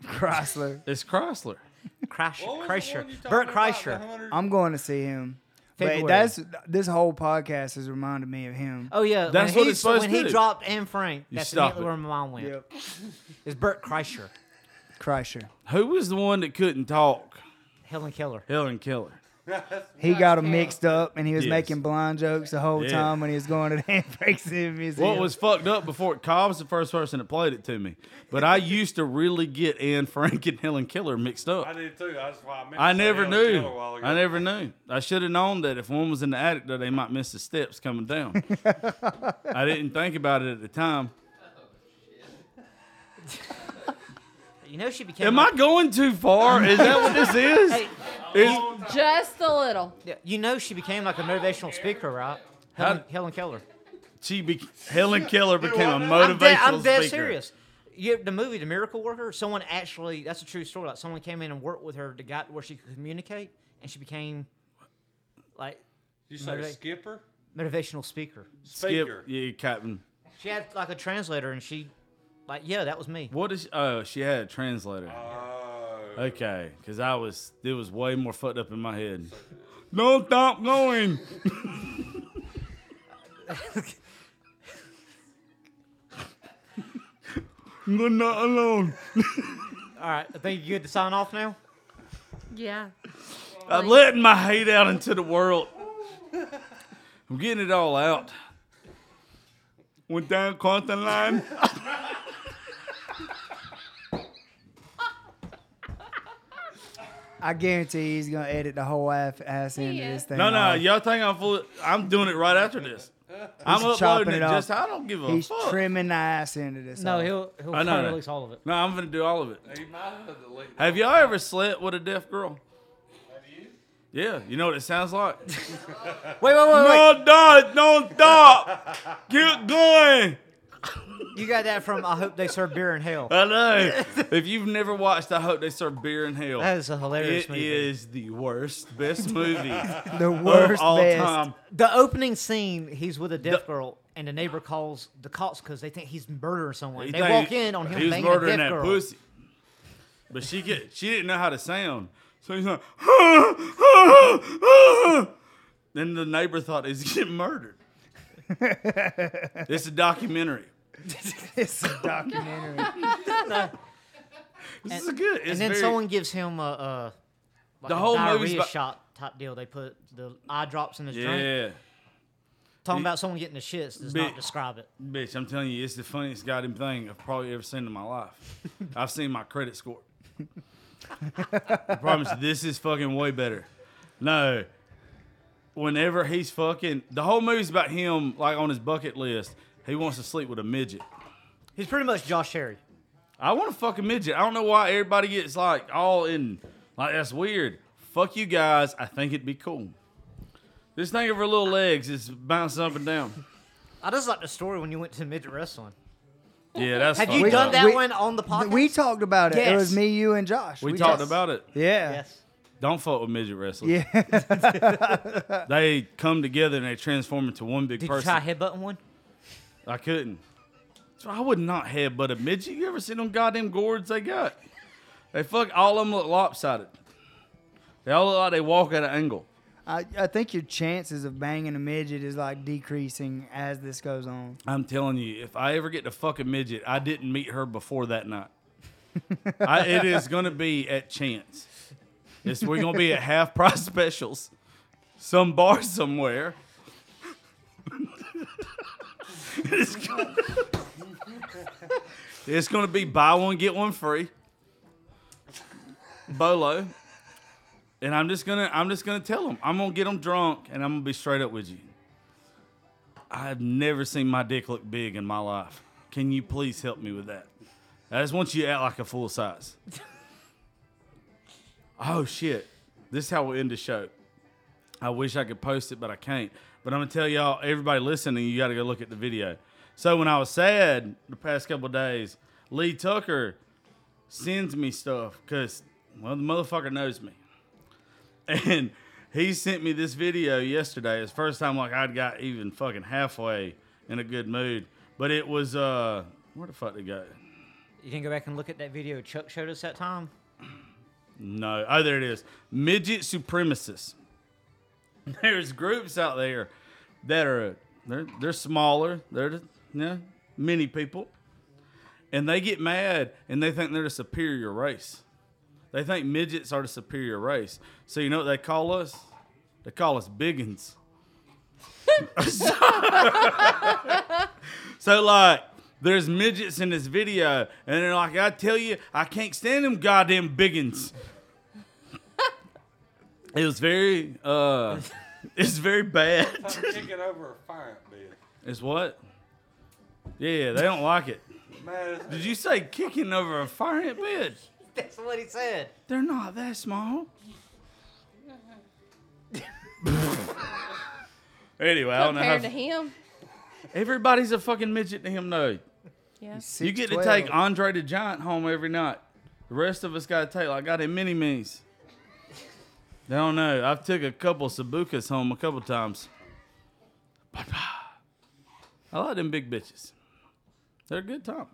Chrysler. It's Chrysler. Crash, What was the one you talking Bert about, the Kreischer. 100 I'm going to see him. February. But that's this whole podcast has reminded me of him. Oh yeah, That's when what he, it's supposed when to he do. dropped Anne Frank. You That's stop immediately it. where my mind went. Yep. It's Bert Kreischer, Kreischer. Who was the one that couldn't talk? Helen Keller. Helen Keller. He got him mixed up and he was Yes. making blind jokes the whole Yeah. time when he was going to the Anne Frank's Museum. What was fucked up before Cobb was the first person that played it to me. But I used to really get Anne Frank and Helen Keller mixed up. I did too. That's why I meant. I say never Helen knew. Keller a while ago. I never knew. I should have known that if one was in the attic, that they might miss the steps coming down. I didn't think about it at the time. You know she became. Am I like- going too far? Is that what this is? Hey, Is- Just a little. yeah, you know she became like a motivational speaker, right? Helen, Helen Keller. she be- Helen Keller became a I'm motivational dead, I'm dead speaker. serious. You, the movie The Miracle Worker. Someone actually. That's a true story. Like someone came in and worked with her to got where she could communicate, and she became like You say Motivate- skipper? motivational speaker. Skip, yeah, Captain. She had like a translator, and she, like, yeah, that was me. What is? Oh, she had a translator. Oh. Okay, because I was it was way more fucked up in my head. Don't stop going. You're not alone. All right, I think you good to sign off now. Yeah. I'm letting my hate out into the world. I'm getting it all out. Went down across the line. I guarantee he's gonna edit the whole ass, ass into this thing. No, no, off. y'all think I'm full. I'm doing it right after this. I'm He's chopping uploading it. it off. Just I don't give a fuck. He's fuck. trimming the ass into this. No, off. he'll he'll I know probably that. release all of it. No, I'm gonna do all of it. He might have deleted Have y'all ever slept with a deaf girl? Have you? Yeah, you know what it sounds like. Wait, wait, wait, wait. no, Dad, don't stop. Keep going. You got that from I hope they serve beer in hell. I know. if you've never watched, I hope they serve beer in hell. That is a hilarious It movie. is the worst, best movie the worst all best. time. The opening scene, he's with a deaf The- girl, and the neighbor calls the cops because they think he's murdering someone. He they think walk in on him He was banging a murdering deaf that girl. pussy. But she get she didn't know how to sound, so he's like. then the neighbor thought he's getting murdered. it's a documentary. it's a documentary. This is a good. It's and then very- someone gives him a, a like The a whole movie's diarrhea about- shot type deal. They put the eye drops in his drink. Yeah. Talking He- about someone getting the shits does Bit- not describe it. Bitch, I'm telling you, it's the funniest goddamn thing I've probably ever seen in my life. I've seen my credit score. I promise you, this is fucking way better. No. Whenever he's fucking, the whole movie's about him, like on his bucket list. He wants to sleep with a midget. He's pretty much Josh Harry. I want to fuck a midget. I don't know why everybody gets like all in, like that's weird. Fuck you guys. I think it'd be cool. This thing of her little legs. It's bouncing up and down. I just like the story when you went to midget wrestling. Yeah, that's. Have you fucked done up. that We- one on the podcast? we talked about it. It Yes. was me, you, and Josh. We, talked just- about it. Yeah. Yes. Don't fuck with midget wrestlers. Yeah. They come together and they transform into one big Did you person. try headbutting one? I couldn't. So I would not have, headbutt a midget. You ever seen them goddamn gourds they got? They fuck all of them look lopsided. They all look like they walk at an angle. I, I think your chances of banging a midget is like decreasing as this goes on. I'm telling you, if I ever get to fuck a midget, I didn't meet her before that night. I, it is going to be at chance. It's, we're going to be at half price specials, some bar somewhere. it's to be buy one get one free. Bolo. And I'm just gonna I'm just gonna tell them I'm gonna get them drunk and I'm gonna be straight up with you. I've never seen my dick look big in my life. Can you please help me with that? I just want you to act like a full size. oh shit! This is how we'll end the show. I wish I could post it, but I can't. But I'm gonna tell y'all, everybody listening, you got to go look at the video. So when I was sad the past couple days, Lee Tucker sends me stuff because well the motherfucker knows me, and he sent me this video yesterday. It's first time like I'd got even fucking halfway in a good mood. But it was uh where the fuck did it go? You can go back and look at that video Chuck showed us that time. No. Oh, there it is. Midget supremacists. There's groups out there that are they're they're smaller. They're the, you know, many people, and they get mad and they think they're the superior race. They think midgets are the superior race. So you know what they call us? They call us biggins. so like there's midgets in this video, and they're like, I tell you, I can't stand them goddamn biggins. It was very, uh, it's very bad. I'm kicking over a fire bed. it's what? Yeah, they don't like it. Man, Did you say kicking over a fire ant bed? That's what he said. They're not that small. anyway, I don't know how. Compared to him. Everybody's a fucking midget to him, though. Yeah. You get to take Andre the Giant home every night. The rest of us got to take like got him mini me's. I don't know. I've took a couple Sabukas home a couple times. Ah, I like them big bitches. They're a good time.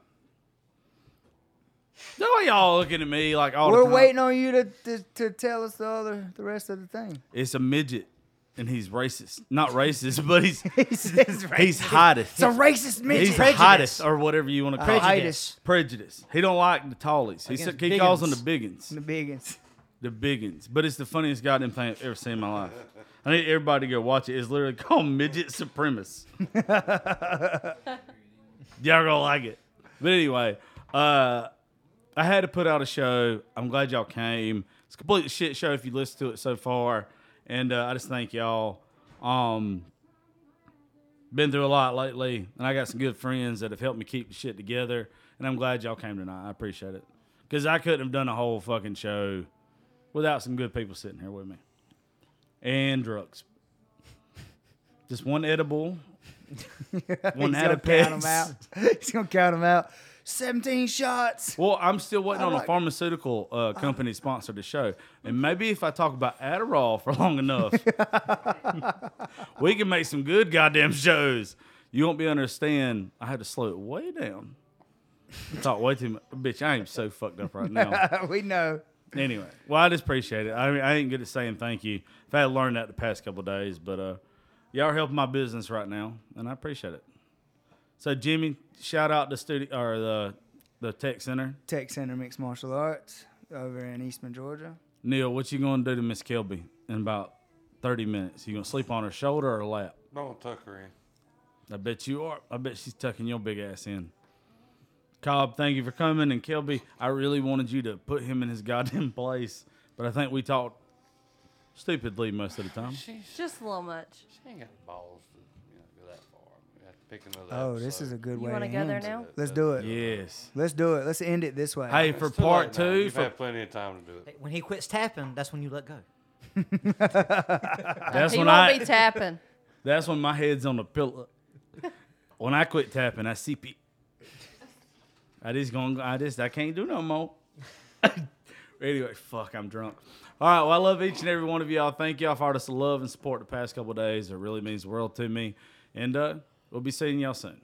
Way y'all looking at me like all the We're waiting on you to, to, to tell us the other the rest of the thing. It's a midget, and he's racist. Not racist, but he's He says he's hottest. It's a racist midget. He's hottest, or whatever you want to call it. Prejudice. Prejudice. He don't like the tallies. He, Against he calls them the biggins. The biggins. The biggins. But it's the funniest goddamn thing I've ever seen in my life. I need everybody to go watch it. It's literally called Midget Supremacist. y'all gonna like it. But anyway, uh, I had to put out a show. I'm glad y'all came. It's a complete shit show if you listen to it so far. And uh, I just thank y'all. Um, been through a lot lately, and I got some good friends that have helped me keep the shit together. And I'm glad y'all came tonight. I appreciate it. Because I couldn't have done a whole fucking show without some good people sitting here with me. And drugs. Just one edible, one He's had a gonna count 'em out. He's gonna count them out. Seventeen shots. Well, I'm still waiting on a pharmaceutical uh, company to sponsor the show, and maybe if I talk about Adderall for long enough, we can make some good goddamn shows. You won't be understand. I had to slow it way down. I talk way too much, bitch. I am so fucked up right now. we know. Anyway, well, I just appreciate it. I mean, I ain't good at saying thank you. If I've had to learn that the past couple of days, but uh, y'all are helping my business right now, and I appreciate it. So, Jimmy, shout out the studio or the the tech center. Tech Center Mixed Martial Arts over in Eastman, Georgia. Neil, what you gonna do to Miss Kelby in about thirty minutes? You gonna sleep on her shoulder or lap? don't tuck her in. I bet you are. I bet she's tucking your big ass in. Cobb, thank you for coming. And Kelby, I really wanted you to put him in his goddamn place, but I think we talked stupidly most of the time. She's, Just a little much. she ain't got balls to you know, go that far. We have to pick another Oh, this is a good You way. wanna to go there now? Let's do it. Yes. Let's do it. Let's end it this way. Hey, It's for part two, You've for, had plenty of time to do it. When he quits tapping, that's when you let go. that's he when won't I. be tapping. That's when my head's on the pillow. when I quit tapping, I CP. I just going. I just. I can't do no more. anyway, fuck. I'm drunk. All right. Well, I love each and every one of y'all. Thank y'all for all this love and support the past couple days. It really means the world to me. And uh, we'll be seeing y'all soon.